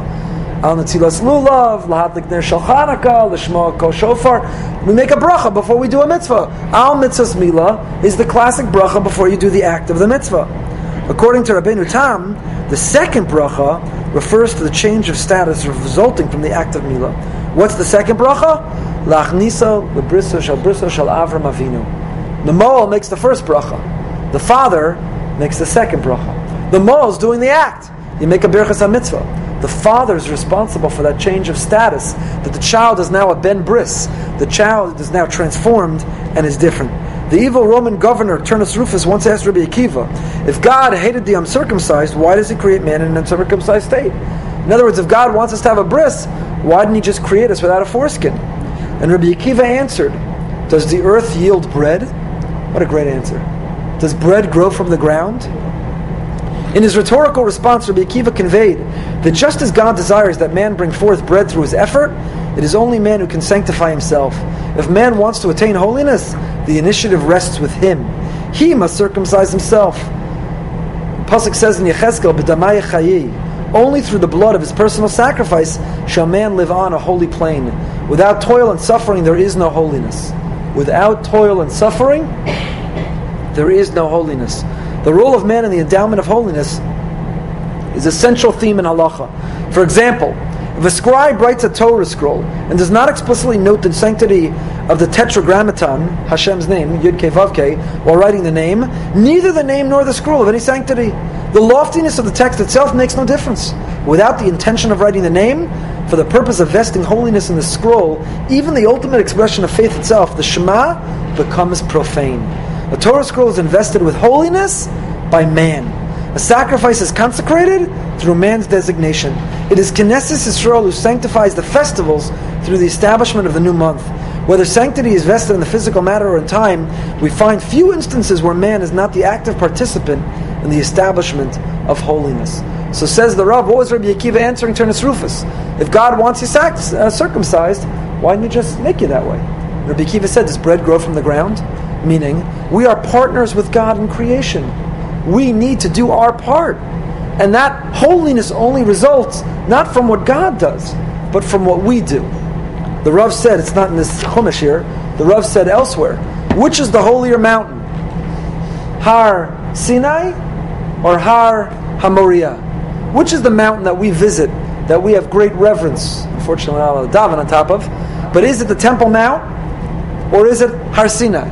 Al Netzilas Lulav, Lahadlik Ner Shal Chanukah, Lishma Kol Shofar. We make a bracha before we do a mitzvah. Al Mitzvahs Mila is the classic bracha before you do the act of the mitzvah. According to Rabbeinu Tam, the second bracha refers to the change of status resulting from the act of Mila. What's the second bracha? Lachnisa lebriso shal briso shal Avram Avinu. The mole makes the first bracha. The father makes the second bracha. The mole is doing the act. You make a birchas mitzvah. The father is responsible for that change of status. That the child is now a ben bris. The child is now transformed and is different. The evil Roman governor Turnus Rufus once asked Rabbi Akiva, if God hated the uncircumcised, why does he create man in an uncircumcised state? In other words, if God wants us to have a bris, why didn't he just create us without a foreskin? And Rabbi Akiva answered, Does the earth yield bread? What a great answer. Does bread grow from the ground? In his rhetorical response, Rabbi Akiva conveyed that just as God desires that man bring forth bread through his effort, It is only man who can sanctify himself. If man wants to attain holiness, the initiative rests with him. He must circumcise himself. Pasuk says in Yechezkel, "B'damay chayi." Only through the blood of his personal sacrifice shall man live on a holy plane. Without toil and suffering, there is no holiness. Without toil and suffering, there is no holiness. The role of man in the endowment of holiness is a central theme in halacha. For example, if a scribe writes a Torah scroll and does not explicitly note the sanctity of the Tetragrammaton, Hashem's name, Yud Ke Vav while writing the name, neither the name nor the scroll have any sanctity. The loftiness of the text itself makes no difference. Without the intention of writing the name, for the purpose of vesting holiness in the scroll, even the ultimate expression of faith itself, the Shema, becomes profane. A Torah scroll is invested with holiness by man. A sacrifice is consecrated through man's designation. It is Knesset Israel who sanctifies the festivals through the establishment of the new month. Whether sanctity is vested in the physical matter or in time, we find few instances where man is not the active participant in the establishment of holiness. So says the Rav, what was Rabbi Akiva answering Turnus Rufus? If God wants you sac- uh, circumcised, why didn't he just make you that way? Rabbi Akiva said, does bread grow from the ground? Meaning, we are partners with God in creation we need to do our part. And that holiness only results not from what God does, but from what we do. The Rav said, it's not in this Chumash here, the Rav said elsewhere, which is the holier mountain? Har Sinai or Har Hamoria? Which is the mountain that we visit, that we have great reverence, unfortunately not allowed to daven on top of, but is it the Temple Mount or is it Har Sinai?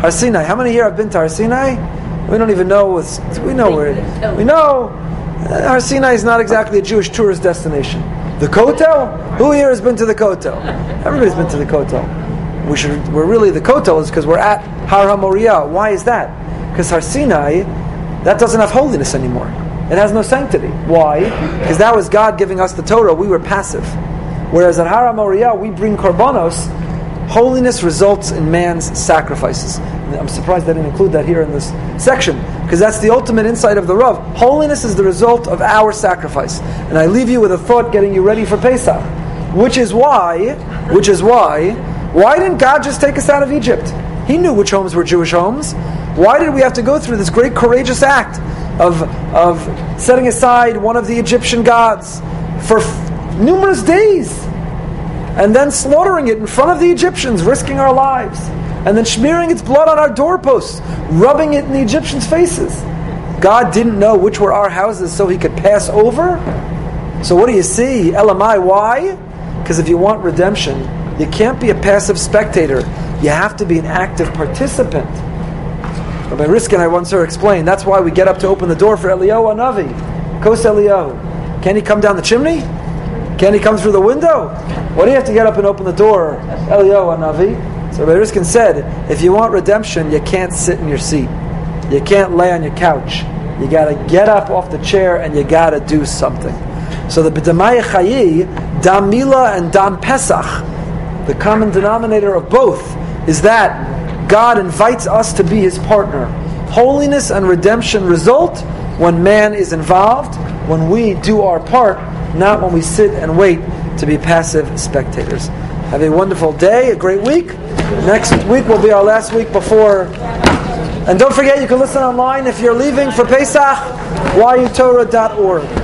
Har Sinai. How many here have been to Har Sinai? We don't even know what's, we know where, it is. we know uh, Har Sinai is not exactly a Jewish tourist destination. The Kotel? Who here has been to the Kotel? Everybody's been to the Kotel. We should, we're really, the Kotel is because we're at Har HaMoriah. Why is that? Because Har Sinai, that doesn't have holiness anymore. It has no sanctity. Why? Because that was God giving us the Torah. We were passive. Whereas at Har HaMoriah, we bring korbanos. Holiness results in man's sacrifices. I'm surprised I didn't include that here in this section, because that's the ultimate insight of the Rav. Holiness is the result of our sacrifice. And I leave you with a thought getting you ready for Pesach. Which is why, which is why, why didn't God just take us out of Egypt? He knew which homes were Jewish homes. Why did we have to go through this great courageous act of, of setting aside one of the Egyptian gods for f- numerous days and then slaughtering it in front of the Egyptians, risking our lives? and then smearing its blood on our doorposts, rubbing it in the Egyptians' faces. God didn't know which were our houses so he could pass over. So what do you see? Elamai, why? Because if you want redemption, you can't be a passive spectator. You have to be an active participant. Rabbi Riskin, I once heard explain, that's why we get up to open the door for Eliyahu Navi. Kos Eliyahu. Can he come down the chimney? Can he come through the window? What do you have to get up and open the door? Eliyahu Navi. So Rabbi Riskin said, if you want redemption, you can't sit in your seat. You can't lay on your couch. You got to get up off the chair and you got to do something. So the B'damaya Chayi, Dam Mila and Dam Pesach, the common denominator of both is that God invites us to be His partner. Holiness and redemption result when man is involved, when we do our part, not when we sit and wait to be passive spectators. Have a wonderful day, a great week. Next week will be our last week before. And don't forget, you can listen online if you're leaving for Pesach, yutorah.org.